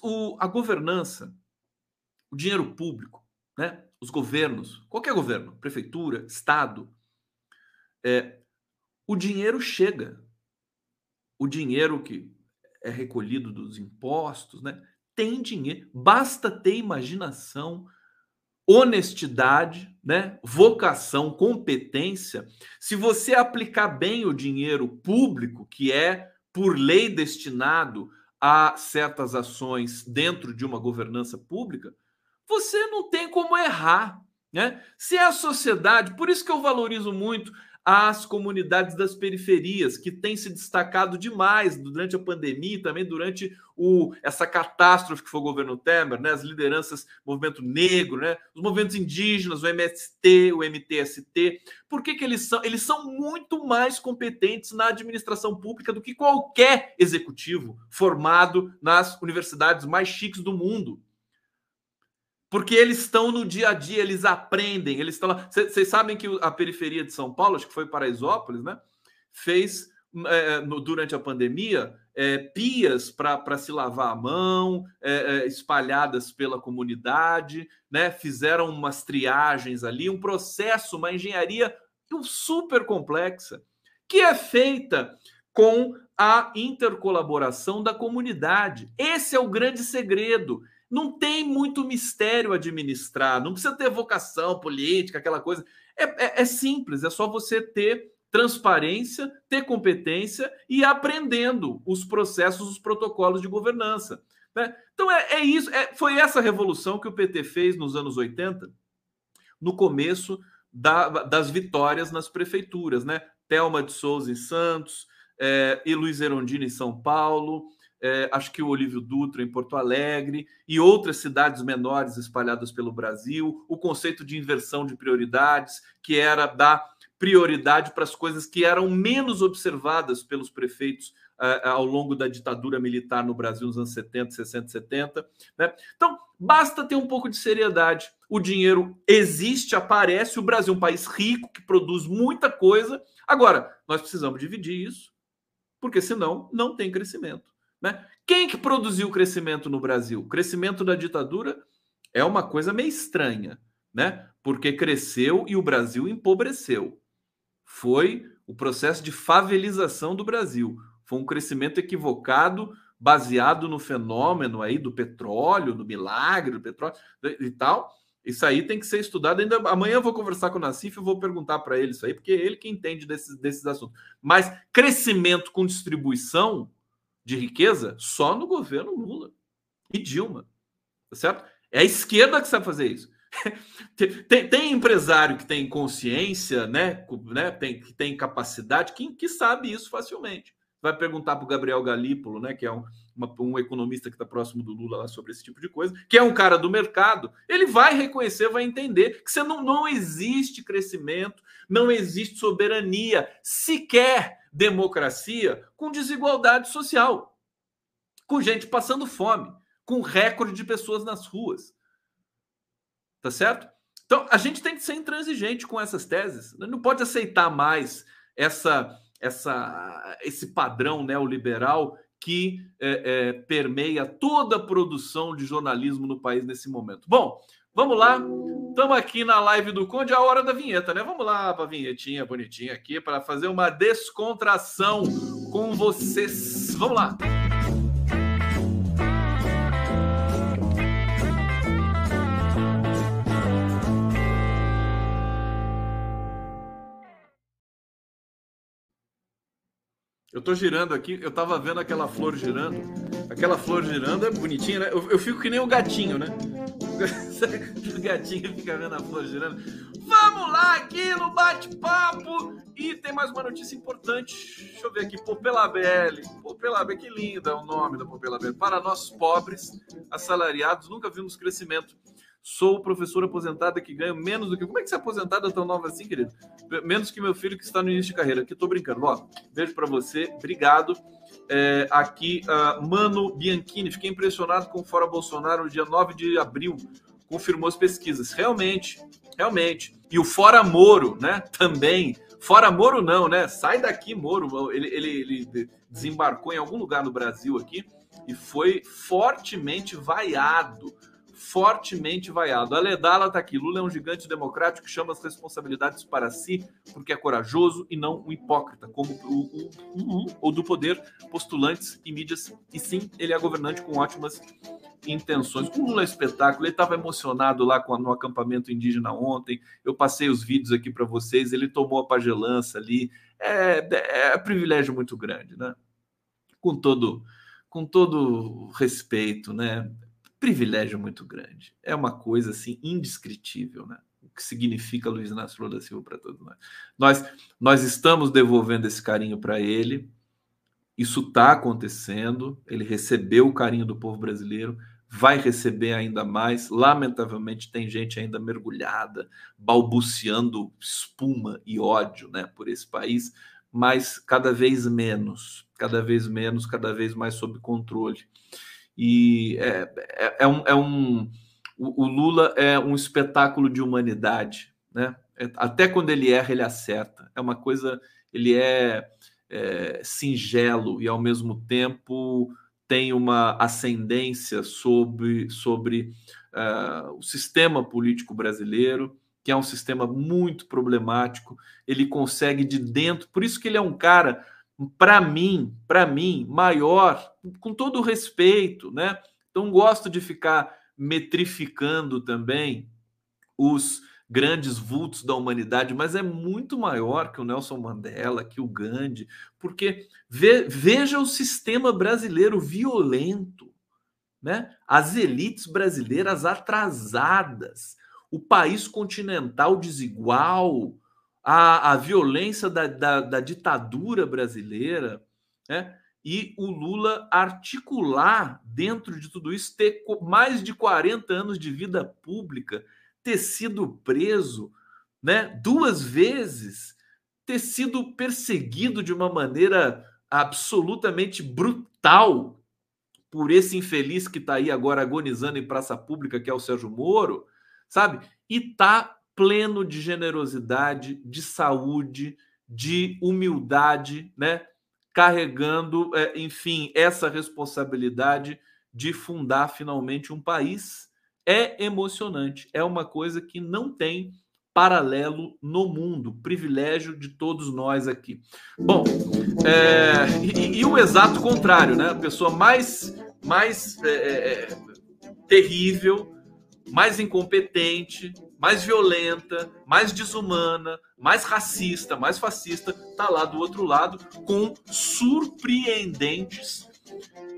o, a governança, o dinheiro público, né? os governos, qualquer governo, prefeitura, estado, é, o dinheiro chega. O dinheiro que é recolhido dos impostos, né? Tem dinheiro, basta ter imaginação, honestidade, né? vocação, competência. Se você aplicar bem o dinheiro público, que é por lei destinado a certas ações dentro de uma governança pública, você não tem como errar. Né? Se é a sociedade, por isso que eu valorizo muito as comunidades das periferias, que têm se destacado demais durante a pandemia e também durante o, essa catástrofe que foi o governo Temer, né? as lideranças, movimento negro, né? os movimentos indígenas, o MST, o MTST. Por que, que eles são? Eles são muito mais competentes na administração pública do que qualquer executivo formado nas universidades mais chiques do mundo porque eles estão no dia a dia, eles aprendem, eles estão lá. Vocês sabem que a periferia de São Paulo, acho que foi Paraisópolis, né? Fez é, no, durante a pandemia é, pias para se lavar a mão, é, é, espalhadas pela comunidade, né? Fizeram umas triagens ali, um processo, uma engenharia super complexa, que é feita com a intercolaboração da comunidade. Esse é o grande segredo. Não tem muito mistério administrar, não precisa ter vocação política, aquela coisa. É, é, é simples, é só você ter transparência, ter competência e aprendendo os processos, os protocolos de governança. Né? Então é, é isso, é, foi essa revolução que o PT fez nos anos 80, no começo da, das vitórias nas prefeituras, né? Thelma de Souza em Santos, é, e Luiz Erondini em São Paulo, é, acho que o Olívio Dutra em Porto Alegre e outras cidades menores espalhadas pelo Brasil, o conceito de inversão de prioridades, que era dar prioridade para as coisas que eram menos observadas pelos prefeitos uh, ao longo da ditadura militar no Brasil nos anos 70, 60, 70. Né? Então, basta ter um pouco de seriedade. O dinheiro existe, aparece. O Brasil é um país rico que produz muita coisa. Agora, nós precisamos dividir isso, porque senão não tem crescimento. Né? Quem que produziu o crescimento no Brasil? O crescimento da ditadura é uma coisa meio estranha, né? Porque cresceu e o Brasil empobreceu. Foi o processo de favelização do Brasil. Foi um crescimento equivocado, baseado no fenômeno aí do petróleo, do milagre do petróleo e tal. Isso aí tem que ser estudado. Ainda amanhã eu vou conversar com o Nassif e vou perguntar para ele isso aí, porque é ele que entende desses, desses assuntos. Mas crescimento com distribuição de riqueza só no governo Lula e Dilma. Tá certo? É a esquerda que sabe fazer isso. tem, tem, empresário que tem consciência, né, né tem, que tem capacidade, que, que sabe isso facilmente. Vai perguntar para o Gabriel Galípolo, né, que é um, uma, um economista que está próximo do Lula lá sobre esse tipo de coisa, que é um cara do mercado, ele vai reconhecer, vai entender que você não, não existe crescimento, não existe soberania, sequer democracia com desigualdade social, com gente passando fome, com recorde de pessoas nas ruas. Tá certo? Então, a gente tem que ser intransigente com essas teses. Não pode aceitar mais essa, essa, esse padrão neoliberal que é, é, permeia toda a produção de jornalismo no país nesse momento. Bom, vamos lá. Estamos aqui na live do Conde, a hora da vinheta, né? Vamos lá para a vinhetinha bonitinha aqui para fazer uma descontração com vocês. Vamos lá. Eu tô girando aqui, eu tava vendo aquela flor girando. Aquela flor girando é bonitinha, né? Eu, eu fico que nem o gatinho, né? o gatinho fica vendo a flor girando. Vamos lá aqui no bate-papo! E tem mais uma notícia importante. Deixa eu ver aqui, Popela BL. Popela BL, que lindo é o nome da Popela BL. Para nós pobres, assalariados, nunca vimos crescimento. Sou professor aposentada que ganho menos do que. Como é que você é aposentada tão nova assim, querido? Menos que meu filho que está no início de carreira. Aqui tô brincando. Ó, beijo para você, obrigado. É, aqui, uh, Mano Bianchini, fiquei impressionado com o Fora Bolsonaro no dia 9 de abril. Confirmou as pesquisas. Realmente, realmente. E o Fora Moro, né? Também. Fora Moro, não, né? Sai daqui, Moro. Ele, ele, ele desembarcou em algum lugar no Brasil aqui e foi fortemente vaiado fortemente vaiado. A Ledala está aqui. Lula é um gigante democrático que chama as responsabilidades para si porque é corajoso e não um hipócrita, como o, o, o, o do poder, postulantes e mídias. E sim, ele é governante com ótimas intenções. O Lula é espetáculo. Ele estava emocionado lá com, no acampamento indígena ontem. Eu passei os vídeos aqui para vocês. Ele tomou a pagelança ali. É, é, é privilégio muito grande, né? Com todo, com todo respeito, né? Privilégio muito grande. É uma coisa assim indescritível, né? O que significa Luiz Inácio Lula da Silva para todos nós. Nós nós estamos devolvendo esse carinho para ele. Isso está acontecendo. Ele recebeu o carinho do povo brasileiro, vai receber ainda mais. Lamentavelmente tem gente ainda mergulhada, balbuciando espuma e ódio, né, por esse país, mas cada vez menos, cada vez menos, cada vez mais sob controle. E é, é, é um, é um o, Lula é um espetáculo de humanidade, né? É, até quando ele erra, ele acerta. É uma coisa, ele é, é singelo e ao mesmo tempo tem uma ascendência sobre, sobre uh, o sistema político brasileiro, que é um sistema muito problemático. Ele consegue de dentro, por isso que ele é um cara para mim, para mim, maior, com todo respeito, né? Então gosto de ficar metrificando também os grandes vultos da humanidade, mas é muito maior que o Nelson Mandela, que o Gandhi, porque ve, veja o sistema brasileiro violento, né? As elites brasileiras atrasadas, o país continental desigual, a, a violência da, da, da ditadura brasileira, né? e o Lula articular dentro de tudo isso, ter mais de 40 anos de vida pública, ter sido preso né, duas vezes, ter sido perseguido de uma maneira absolutamente brutal por esse infeliz que está aí agora agonizando em praça pública, que é o Sérgio Moro, sabe? E tá pleno de generosidade, de saúde, de humildade, né? Carregando, é, enfim, essa responsabilidade de fundar finalmente um país. É emocionante, é uma coisa que não tem paralelo no mundo, privilégio de todos nós aqui. Bom, é, e, e, o exato contrário, né? A pessoa mais, mais é, é, é terrível, mais incompetente, mais violenta, mais desumana, mais racista, mais fascista, está lá do outro lado com surpreendentes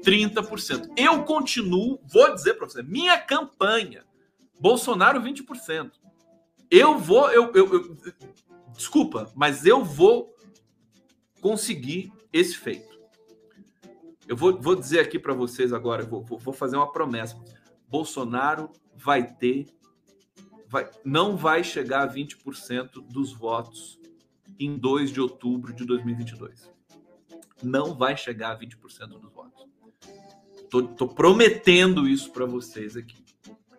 30%. Eu continuo, vou dizer para você, minha campanha, Bolsonaro 20%. Eu vou, eu, eu, eu, desculpa, mas eu vou conseguir esse feito. Eu vou, vou dizer aqui para vocês agora, vou, vou fazer uma promessa. Bolsonaro vai ter vai, não vai chegar a 20% dos votos em 2 de outubro de 2022. Não vai chegar a 20% dos votos. Tô, tô prometendo isso para vocês aqui.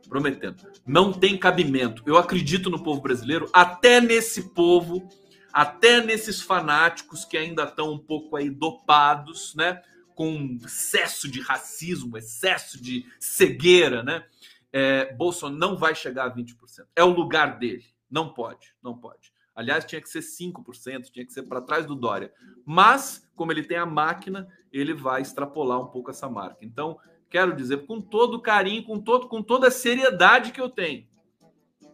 Prometendo. Não tem cabimento. Eu acredito no povo brasileiro, até nesse povo, até nesses fanáticos que ainda estão um pouco aí dopados, né? Com excesso de racismo, excesso de cegueira, né? É, Bolsonaro não vai chegar a 20%. É o lugar dele. Não pode, não pode. Aliás, tinha que ser 5%, tinha que ser para trás do Dória. Mas, como ele tem a máquina, ele vai extrapolar um pouco essa marca. Então, quero dizer, com todo carinho, com, todo, com toda a seriedade que eu tenho,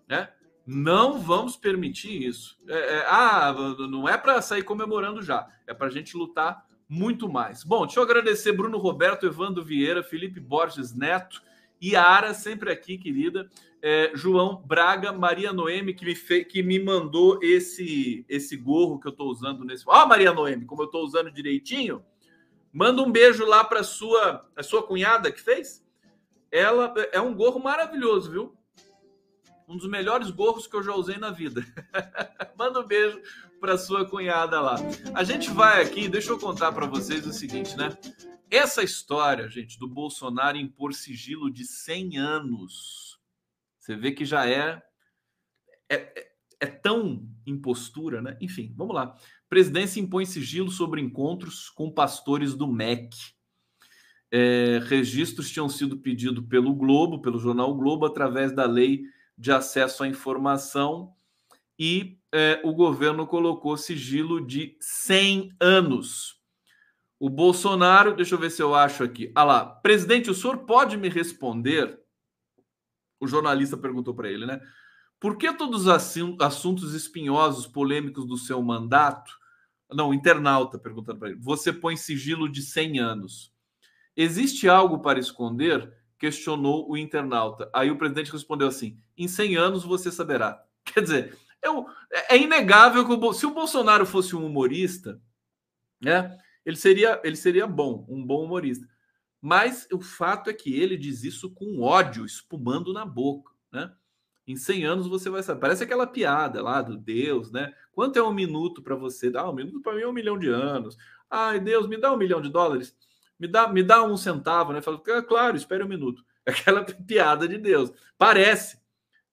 né? Não vamos permitir isso. É, é, ah, não é para sair comemorando já, é para a gente lutar muito mais. Bom, deixa eu agradecer Bruno Roberto, Evandro Vieira, Felipe Borges Neto, Yara, sempre aqui, querida. É, João Braga, Maria Noemi, que me, fe... que me mandou esse esse gorro que eu estou usando nesse. Ó, oh, Maria Noemi, como eu estou usando direitinho. Manda um beijo lá para sua a sua cunhada que fez. Ela é um gorro maravilhoso, viu? Um dos melhores gorros que eu já usei na vida. Manda um beijo para sua cunhada lá. A gente vai aqui, deixa eu contar para vocês o seguinte, né? Essa história, gente, do Bolsonaro impor sigilo de 100 anos, você vê que já é, é, é, é tão impostura, né? Enfim, vamos lá. Presidência impõe sigilo sobre encontros com pastores do MEC. É, registros tinham sido pedidos pelo Globo, pelo jornal Globo, através da lei de acesso à informação, e é, o governo colocou sigilo de 100 anos. O Bolsonaro, deixa eu ver se eu acho aqui. Ah lá, presidente, o senhor pode me responder? O jornalista perguntou para ele, né? Por que todos os assuntos espinhosos, polêmicos do seu mandato? Não, internauta perguntando para ele. Você põe sigilo de 100 anos. Existe algo para esconder? Questionou o internauta. Aí o presidente respondeu assim: em 100 anos você saberá. Quer dizer, é, é inegável que o, se o Bolsonaro fosse um humorista, né? Ele seria, ele seria bom, um bom humorista. Mas o fato é que ele diz isso com ódio espumando na boca, né? Em 100 anos você vai saber. Parece aquela piada lá do Deus, né? Quanto é um minuto para você? Ah, um minuto para mim é um milhão de anos. Ai, Deus, me dá um milhão de dólares. Me dá, me dá um centavo, né? Fala, é, claro, espere um minuto. Aquela piada de Deus. Parece,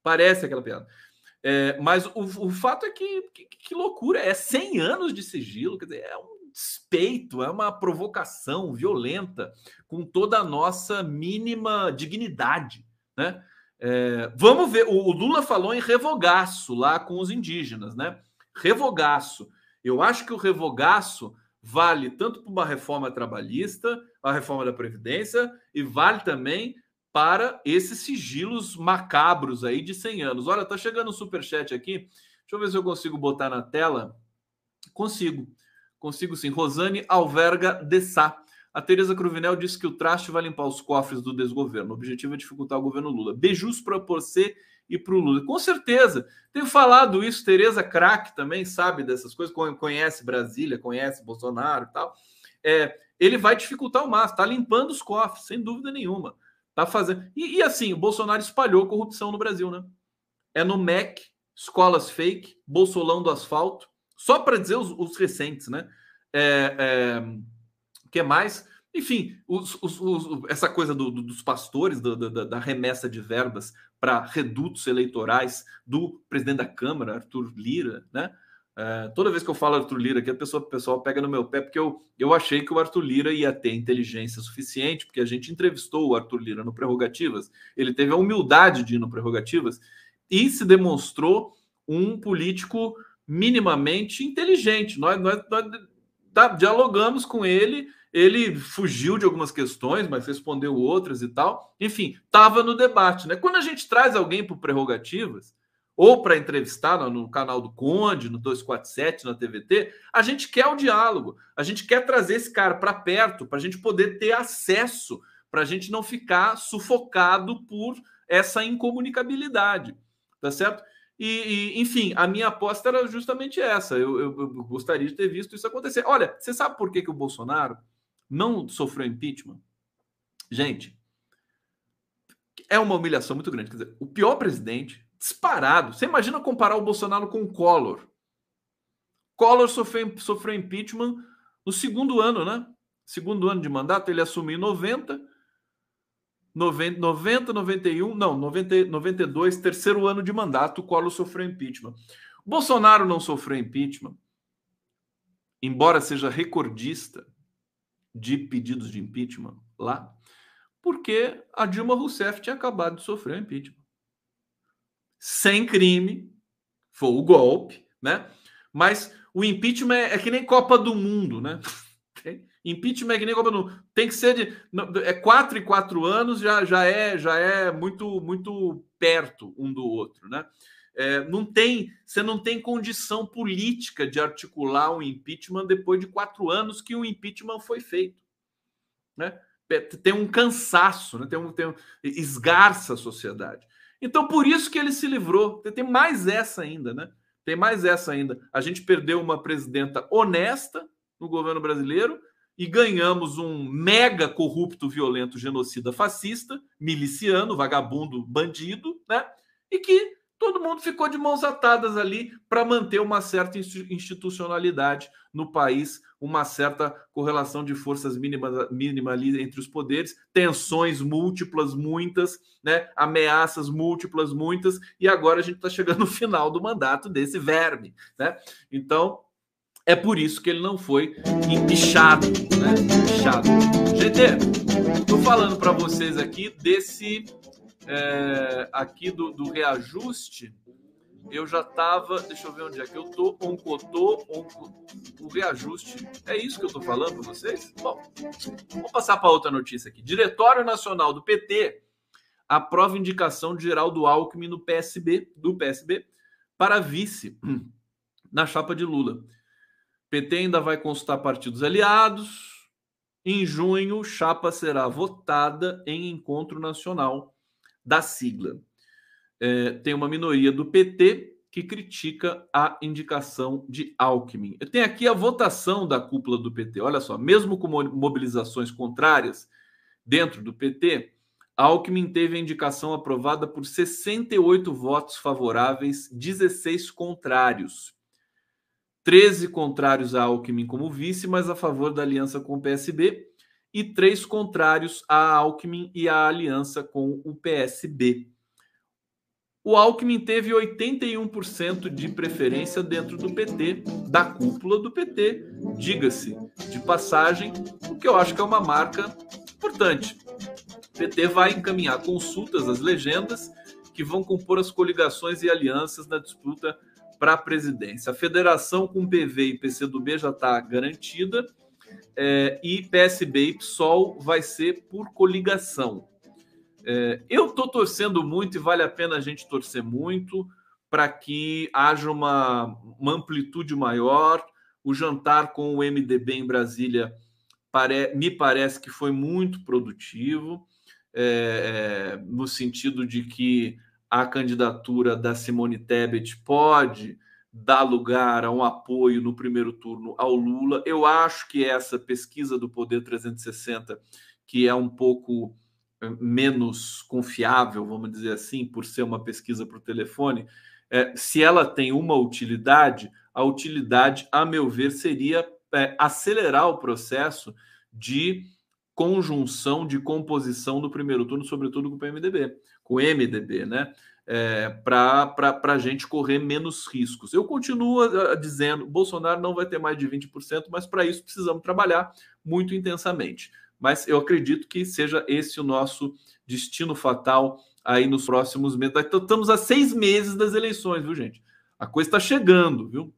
parece aquela piada. É, mas o, o fato é que, que, que loucura, é 100 anos de sigilo, quer dizer, é um despeito, é uma provocação violenta com toda a nossa mínima dignidade, né? É, vamos ver, o, o, Lula falou em revogaço lá com os indígenas, né? Revogaço. Eu acho que o revogaço vale tanto para uma reforma trabalhista, a reforma da Previdência, e vale também para esses sigilos macabros aí de 100 anos. Olha, tá chegando um superchat aqui. Deixa eu ver se eu consigo botar na tela. Consigo. Consigo sim. Rosane Alverga de Sá. A Tereza Cruvinel disse que o traste vai limpar os cofres do desgoverno. O objetivo é dificultar o governo Lula. Beijos para você e para o Lula. Com certeza. Tenho falado isso. Tereza craque também sabe dessas coisas. Conhece Brasília, conhece Bolsonaro e tal. É, ele vai dificultar o máximo. Está limpando os cofres, sem dúvida nenhuma. Tá fazendo. E, e, assim, o Bolsonaro espalhou corrupção no Brasil, né? É no MEC, escolas fake, bolsolão do asfalto. Só para dizer os, os, recentes, né? É, é, que mais? Enfim, os, os, essa coisa do, do, dos pastores, do, da, remessa de verbas para redutos eleitorais do presidente da Câmara, Arthur Lira, né? É, toda vez que eu falo Arthur Lira aqui, a pessoa, o pessoal pega no meu pé, porque eu, eu achei que o Arthur Lira ia ter inteligência suficiente, porque a gente entrevistou o Arthur Lira no Prerrogativas, ele teve a humildade de ir no Prerrogativas e se demonstrou um político minimamente inteligente. Nós, nós, nós tá, dialogamos com ele, ele fugiu de algumas questões, mas respondeu outras e tal. Enfim, estava no debate. Né? Quando a gente traz alguém para prerrogativas, ou para entrevistar no, no, canal do Conde, no 247, na TVT, a gente quer o diálogo, a gente quer trazer esse cara para perto, para a gente poder ter acesso, para a gente não ficar sufocado por essa incomunicabilidade, tá certo? E, e, enfim, a minha aposta era justamente essa. Eu, eu, eu, gostaria de ter visto isso acontecer. Olha, você sabe por que, que o Bolsonaro não sofreu impeachment? Gente, é uma humilhação muito grande. Quer dizer, o pior presidente, disparado. Você imagina comparar o Bolsonaro com o Collor? Collor sofreu, sofreu impeachment no segundo ano, né? Segundo ano de mandato, ele assumiu em 90 90, 90 91, não, 90, 92, terceiro ano de mandato, o Collor sofreu impeachment. Bolsonaro não sofreu impeachment, embora seja recordista de pedidos de impeachment lá, porque a Dilma Rousseff tinha acabado de sofrer impeachment. Sem crime, foi o golpe, né? Mas o impeachment é, é que nem Copa do Mundo, né? Impeachment é Mundo. Tem que ser de é quatro e quatro anos já, já é já é muito muito perto um do outro, né? É, não tem você não tem condição política de articular um impeachment depois de quatro anos que o impeachment foi feito, né? É, tem um cansaço, né? tem um, tem um esgarça a sociedade. Então por isso que ele se livrou. Tem mais essa ainda, né? Tem mais essa ainda. A gente perdeu uma presidenta honesta no governo brasileiro e ganhamos um mega corrupto, violento, genocida fascista, miliciano, vagabundo, bandido, né? E que todo mundo ficou de mãos atadas ali para manter uma certa institucionalidade no país, uma certa correlação de forças mínimas mínima ali entre os poderes, tensões múltiplas, muitas, né? ameaças múltiplas, muitas, e agora a gente está chegando no final do mandato desse verme. Né? Então, É por isso que ele não foi empichado, né? Empichado. Estou falando para vocês aqui desse é, aqui do, do, reajuste. Eu já estava, deixa eu ver onde é que eu tô, oncotô, onco, o reajuste. É isso que eu estou falando para vocês? Bom, vamos passar para outra notícia aqui. Diretório Nacional do PT aprova indicação de Geraldo Alckmin no PSB, do PSB para vice na chapa de Lula. PT ainda vai consultar partidos aliados. Em junho, chapa será votada em encontro nacional da sigla. É, tem uma minoria do PT que critica a indicação de Alckmin. Eu tenho aqui a votação da cúpula do PT. Olha só, mesmo com mobilizações contrárias dentro do PT, Alckmin teve a indicação aprovada por 68 votos favoráveis, 16 contrários. 13 contrários a Alckmin como vice, mas a favor da aliança com o PSB, e três contrários a Alckmin e a aliança com o PSB. O Alckmin teve 81% de preferência dentro do PT, da cúpula do PT, diga-se de passagem, o que eu acho que é uma marca importante. O PT vai encaminhar consultas às legendas que vão compor as coligações e alianças na disputa para a presidência. A federação com PV e PCdoB já está garantida é, e PSB e PSOL vai ser por coligação. É, eu estou torcendo muito e vale a pena a gente torcer muito para que haja uma, uma, amplitude maior. O jantar com o MDB em Brasília pare, me parece que foi muito produtivo, é, é no sentido de que a candidatura da Simone Tebet pode dar lugar a um apoio no primeiro turno ao Lula. Eu acho que essa pesquisa do Poder 360, que é um pouco eh, menos confiável, vamos dizer assim, por ser uma pesquisa por telefone, é, se ela tem uma utilidade, a utilidade, a meu ver, seria é, acelerar o processo de conjunção, de composição do primeiro turno, sobretudo com o PMDB com MDB, né? É, para a gente correr menos riscos. Eu continuo uh, dizendo, Bolsonaro não vai ter mais de 20%, mas para isso precisamos trabalhar muito intensamente. Mas eu acredito que seja esse o nosso destino fatal aí nos próximos meses. Então, estamos a seis meses das eleições, viu, gente? A coisa está chegando, viu?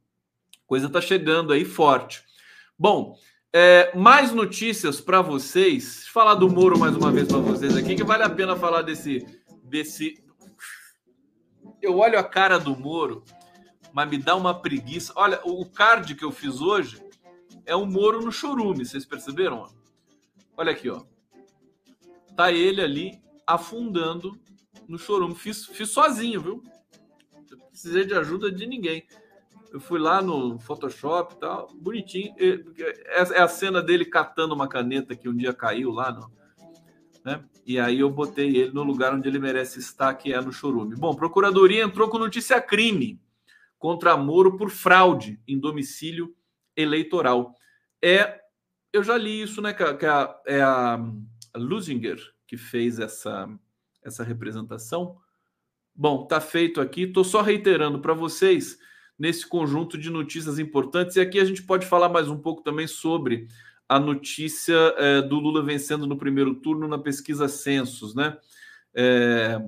A coisa está chegando aí forte. Bom, é, mais notícias para vocês. Falar do Moro mais uma vez para vocês aqui, que vale a pena falar desse desse. Eu olho a cara do Moro, mas me dá uma preguiça. Olha, o card que eu fiz hoje é um Moro no chorume, vocês perceberam? Olha aqui, ó. Tá ele ali afundando no chorume. Fiz, fiz sozinho, viu? Não precisei de ajuda de ninguém. Eu fui lá no Photoshop e tal, bonitinho. É, é a cena dele catando uma caneta que um dia caiu lá no, né? E aí eu botei ele no lugar onde ele merece estar, que é no Chorume. Bom, Procuradoria entrou com notícia crime contra Moro por fraude em domicílio eleitoral. É, eu já li isso, né? Que, a, é a Lusinger que fez essa, essa representação. Bom, tá feito aqui. Estou só reiterando para vocês nesse conjunto de notícias importantes. E aqui a gente pode falar mais um pouco também sobre a notícia é, do Lula vencendo no primeiro turno na pesquisa Censos, né? É,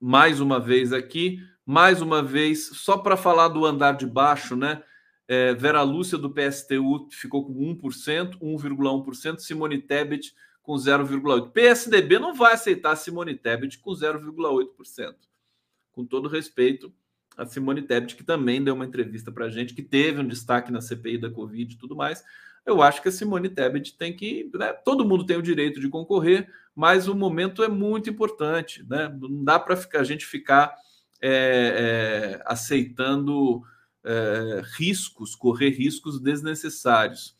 mais uma vez aqui, mais uma vez, só para falar do andar de baixo, né? É, Vera Lúcia do PSTU ficou com 1%, 1,1%, Simone Tebet com 0,8%. PSDB não vai aceitar Simone Tebet com 0,8%. Com todo respeito, a Simone Tebet, que também deu uma entrevista para a gente, que teve um destaque na CPI da Covid e tudo mais, eu acho que a Simone Tebet tem que. Né, todo mundo tem o direito de concorrer, mas o momento é muito importante. Né? Não dá para a gente ficar é, é, aceitando é, riscos, correr riscos desnecessários.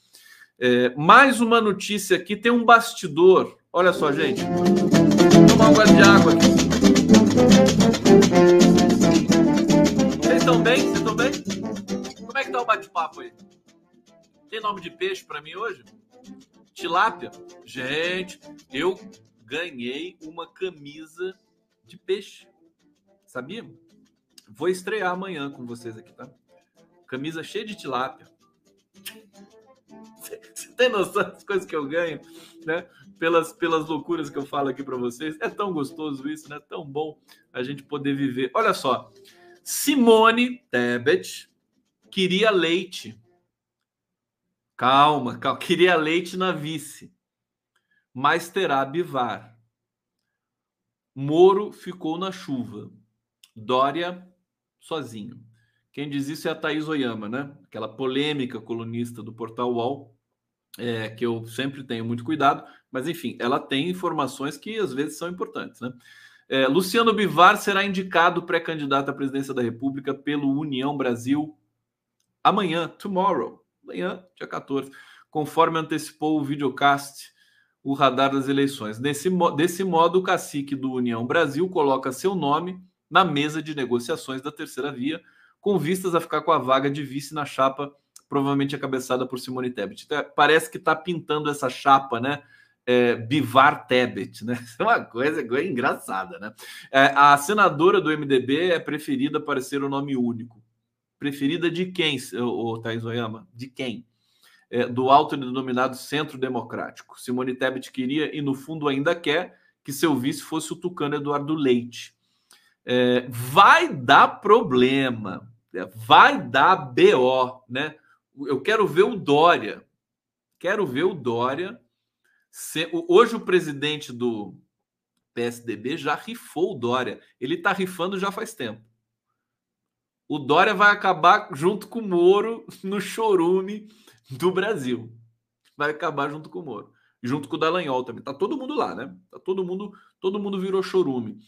É, mais uma notícia aqui: tem um bastidor. Olha só, gente. Vou tomar um gole de água aqui. Vocês estão bem? Vocês estão bem? Como é que tá o bate-papo aí? Tem nome de peixe para mim hoje? Tilápia. Gente, eu ganhei uma camisa de peixe. Sabia? Vou estrear amanhã com vocês aqui, tá? Camisa cheia de tilápia. Você tem noção das coisas que eu ganho, né? Pelas, pelas loucuras que eu falo aqui para vocês. É tão gostoso isso, né? Tão bom a gente poder viver. Olha só, Simone Tebet queria leite. Calma, calma. Queria leite na vice. Mas terá Bivar. Moro ficou na chuva. Dória sozinho. Quem diz isso é a Thaís Oyama, né? Aquela polêmica colunista do portal UOL, é, que eu sempre tenho muito cuidado, mas enfim, ela tem informações que às vezes são importantes, né? É, Luciano Bivar será indicado pré-candidato à presidência da República pelo União Brasil amanhã, tomorrow, amanhã, dia 14, conforme antecipou o videocast, o radar das eleições. Nesse, desse modo, o cacique do União Brasil coloca seu nome na mesa de negociações da terceira via, com vistas a ficar com a vaga de vice na chapa, provavelmente cabeçada por Simone Tebet. Então, parece que está pintando essa chapa, né? É, Bivar Tebet, né? É uma coisa, coisa engraçada, né? É, a senadora do MDB é preferida para ser o nome único. Preferida de quem, o, Thais Oyama? De quem? É, do autodenominado Centro Democrático. Simone Tebet queria, e no fundo ainda quer, que seu vice fosse o tucano Eduardo Leite. É, vai dar problema, é, vai dar BO, né? Eu quero ver o Dória. Quero ver o Dória. Hoje o presidente do PSDB já rifou o Dória. Ele está rifando já faz tempo. O Dória vai acabar junto com o Moro no chorume do Brasil. Vai acabar junto com o Moro. Junto com o Dallagnol também. Tá todo mundo lá, né? Tá todo mundo, todo mundo virou chorume.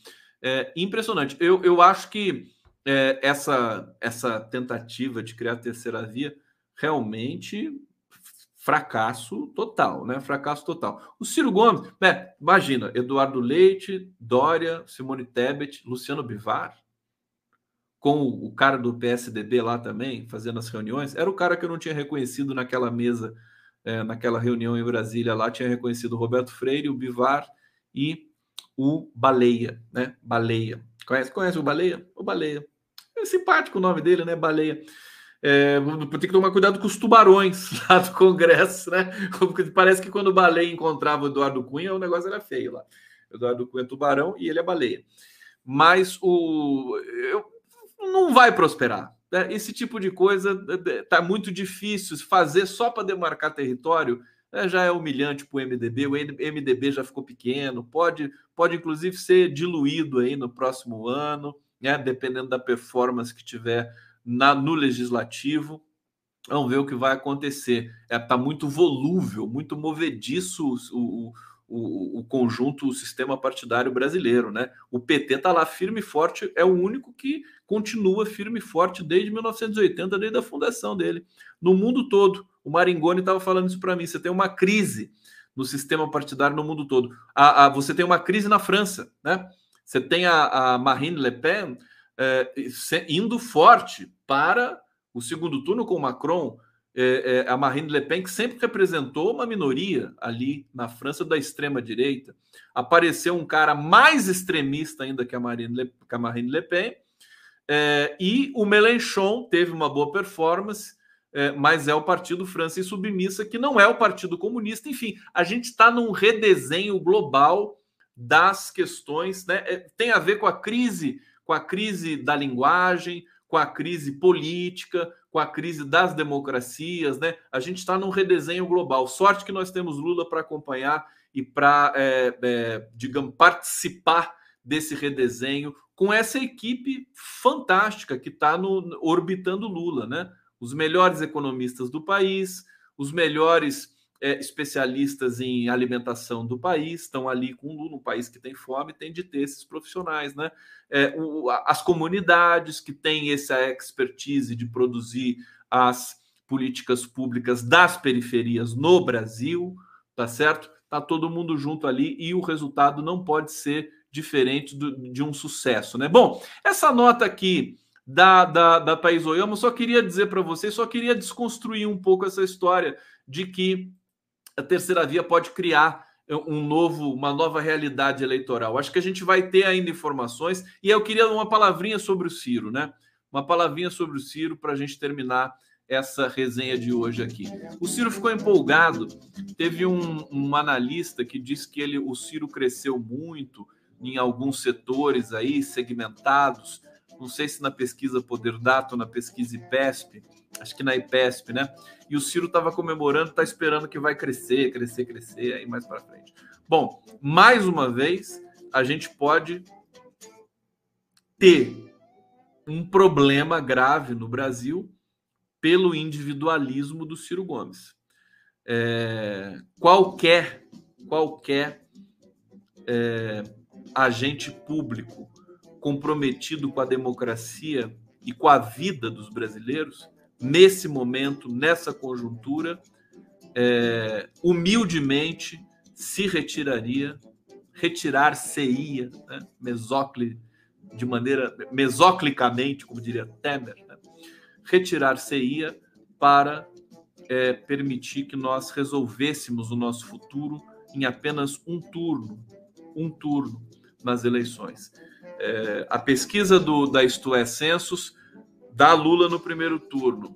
É impressionante. Eu, eu acho que é, essa, essa tentativa de criar a terceira via realmente fracasso total, né? Fracasso total. O Ciro Gomes, né? imagina, Eduardo Leite, Dória, Simone Tebet, Luciano Bivar, com o cara do PSDB lá também, fazendo as reuniões, era o cara que eu não tinha reconhecido naquela mesa, é, naquela reunião em Brasília lá, tinha reconhecido o Roberto Freire, o Bivar e o Baleia, né? Baleia. Conhece, conhece o Baleia? O Baleia. É simpático o nome dele, né? Baleia. É, tem que tomar cuidado com os tubarões lá do Congresso, né? Parece que quando o Baleia encontrava o Eduardo Cunha, o negócio era feio lá. Eduardo Cunha é tubarão e ele é baleia. Mas o eu, não vai prosperar. Né? Esse tipo de coisa tá muito difícil fazer só para demarcar território. Né? Já é humilhante para o MDB. O MDB já ficou pequeno. Pode, pode inclusive ser diluído aí no próximo ano, né? dependendo da performance que tiver na, no legislativo. Vamos ver o que vai acontecer. Está é, tá muito volúvel, muito movediço o, o, o, conjunto, o sistema partidário brasileiro. Né? O PT está lá firme e forte, é o único que continua firme e forte desde 1980, desde a fundação dele. No mundo todo, o Maringoni estava falando isso para mim. Você tem uma crise no sistema partidário no mundo todo. A, a, você tem uma crise na França, né? Você tem a, a Marine Le Pen é, indo forte para o segundo turno com o Macron, é, é, a Marine Le Pen, que sempre representou uma minoria ali na França da extrema-direita. Apareceu um cara mais extremista ainda que a Marine Le, que a Marine Le Pen, é, e o Mélenchon teve uma boa performance, é, mas é o Partido França Submissa, que não é o Partido Comunista. Enfim, a gente está num redesenho global das questões, né? É, tem a ver com a crise com a crise da linguagem, com a crise política, com a crise das democracias, né? A gente está num redesenho global. Sorte que nós temos Lula para acompanhar e para, é, é, digamos, participar desse redesenho com essa equipe fantástica que está orbitando Lula, né? Os melhores economistas do país, os melhores é, especialistas em alimentação do país, estão ali com o Lula, um país que tem fome, tem de ter esses profissionais, né? É, o, as comunidades que têm essa expertise de produzir as políticas públicas das periferias no Brasil, tá certo? Tá todo mundo junto ali e o resultado não pode ser diferente do, de um sucesso, né? Bom, essa nota aqui da, da, da Thaís Oyama, só queria dizer para vocês, só queria desconstruir um pouco essa história de que a terceira via pode criar um novo, uma nova realidade eleitoral. Acho que a gente vai ter ainda informações. E eu queria uma palavrinha sobre o Ciro, né? Uma palavrinha sobre o Ciro para a gente terminar essa resenha de hoje aqui. O Ciro ficou empolgado. Teve um, um analista que disse que ele, o Ciro cresceu muito em alguns setores aí segmentados. Não sei se na pesquisa Poder Data na pesquisa IPESP, acho que na IPESP, né? E o Ciro estava comemorando, está esperando que vai crescer, crescer, crescer aí mais para frente. Bom, mais uma vez, a gente pode ter um problema grave no Brasil pelo individualismo do Ciro Gomes. É, qualquer qualquer é, agente público comprometido com a democracia e com a vida dos brasileiros, nesse momento, nessa conjuntura, é, humildemente se retiraria, retirar-se-ia, né? De maneira mesoclicamente, como diria Temer, né? retirar-se-ia para é, permitir que nós resolvêssemos o nosso futuro em apenas um turno, um turno nas eleições. É, a pesquisa do, da Isto é Census dá Lula no primeiro turno.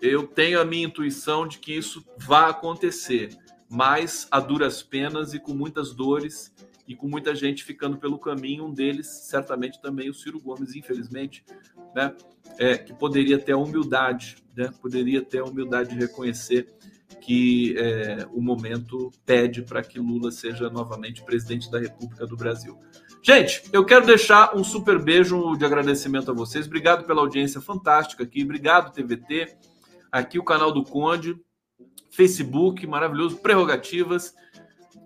Eu tenho a minha intuição de que isso vai acontecer, mas a duras penas e com muitas dores e com muita gente ficando pelo caminho. Um deles, certamente, também o Ciro Gomes, infelizmente, né? É, que poderia ter a humildade, né? Poderia ter a humildade de reconhecer que é, o momento pede para que Lula seja novamente presidente da República do Brasil. Gente, eu quero deixar um super beijo de agradecimento a vocês. Obrigado pela audiência fantástica aqui. Obrigado, TVT. Aqui o canal do Conde, Facebook, maravilhoso, prerrogativas.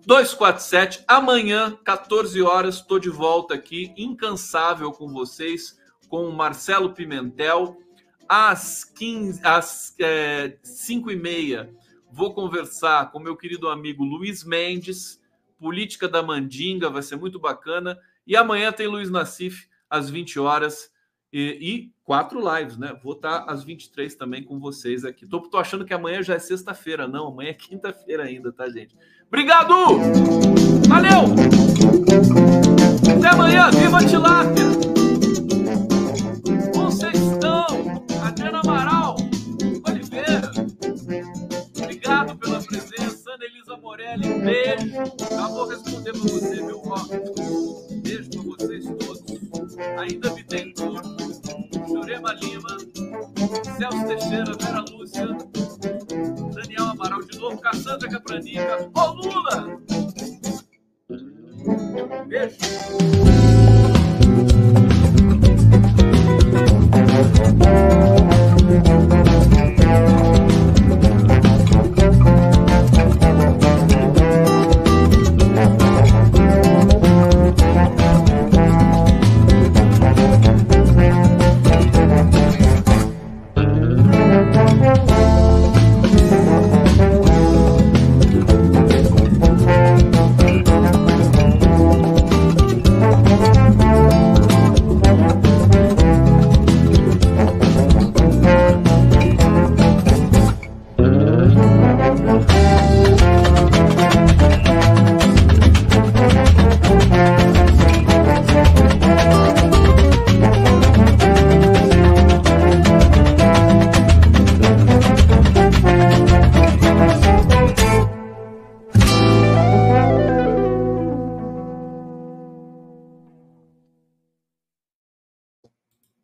247. Amanhã, 14 horas, estou de volta aqui, incansável com vocês, com o Marcelo Pimentel. Às, 15, às é, 5 e meia, vou conversar com meu querido amigo Luiz Mendes, Política da Mandinga, vai ser muito bacana. E amanhã tem Luiz Nassif, às 20 horas. E, e, quatro lives, né? Vou estar às 23 também com vocês aqui. Tô, tô achando que amanhã já é sexta-feira. Não, amanhã é quinta-feira ainda, tá, gente? Obrigado! Valeu! Até amanhã! Viva a tilápia! Conceição! Adriana Amaral! Oliveira! Obrigado pela presença. Ana Elisa Morelli, beijo. Já vou responder para você, viu, Rock? beijo para vocês todos. Ainda Bittencourt, Jurema Lima, Celso Teixeira, Vera Lúcia, Daniel Amaral de novo, Cassandra Capranica. Ô Lula! Beijo! Thank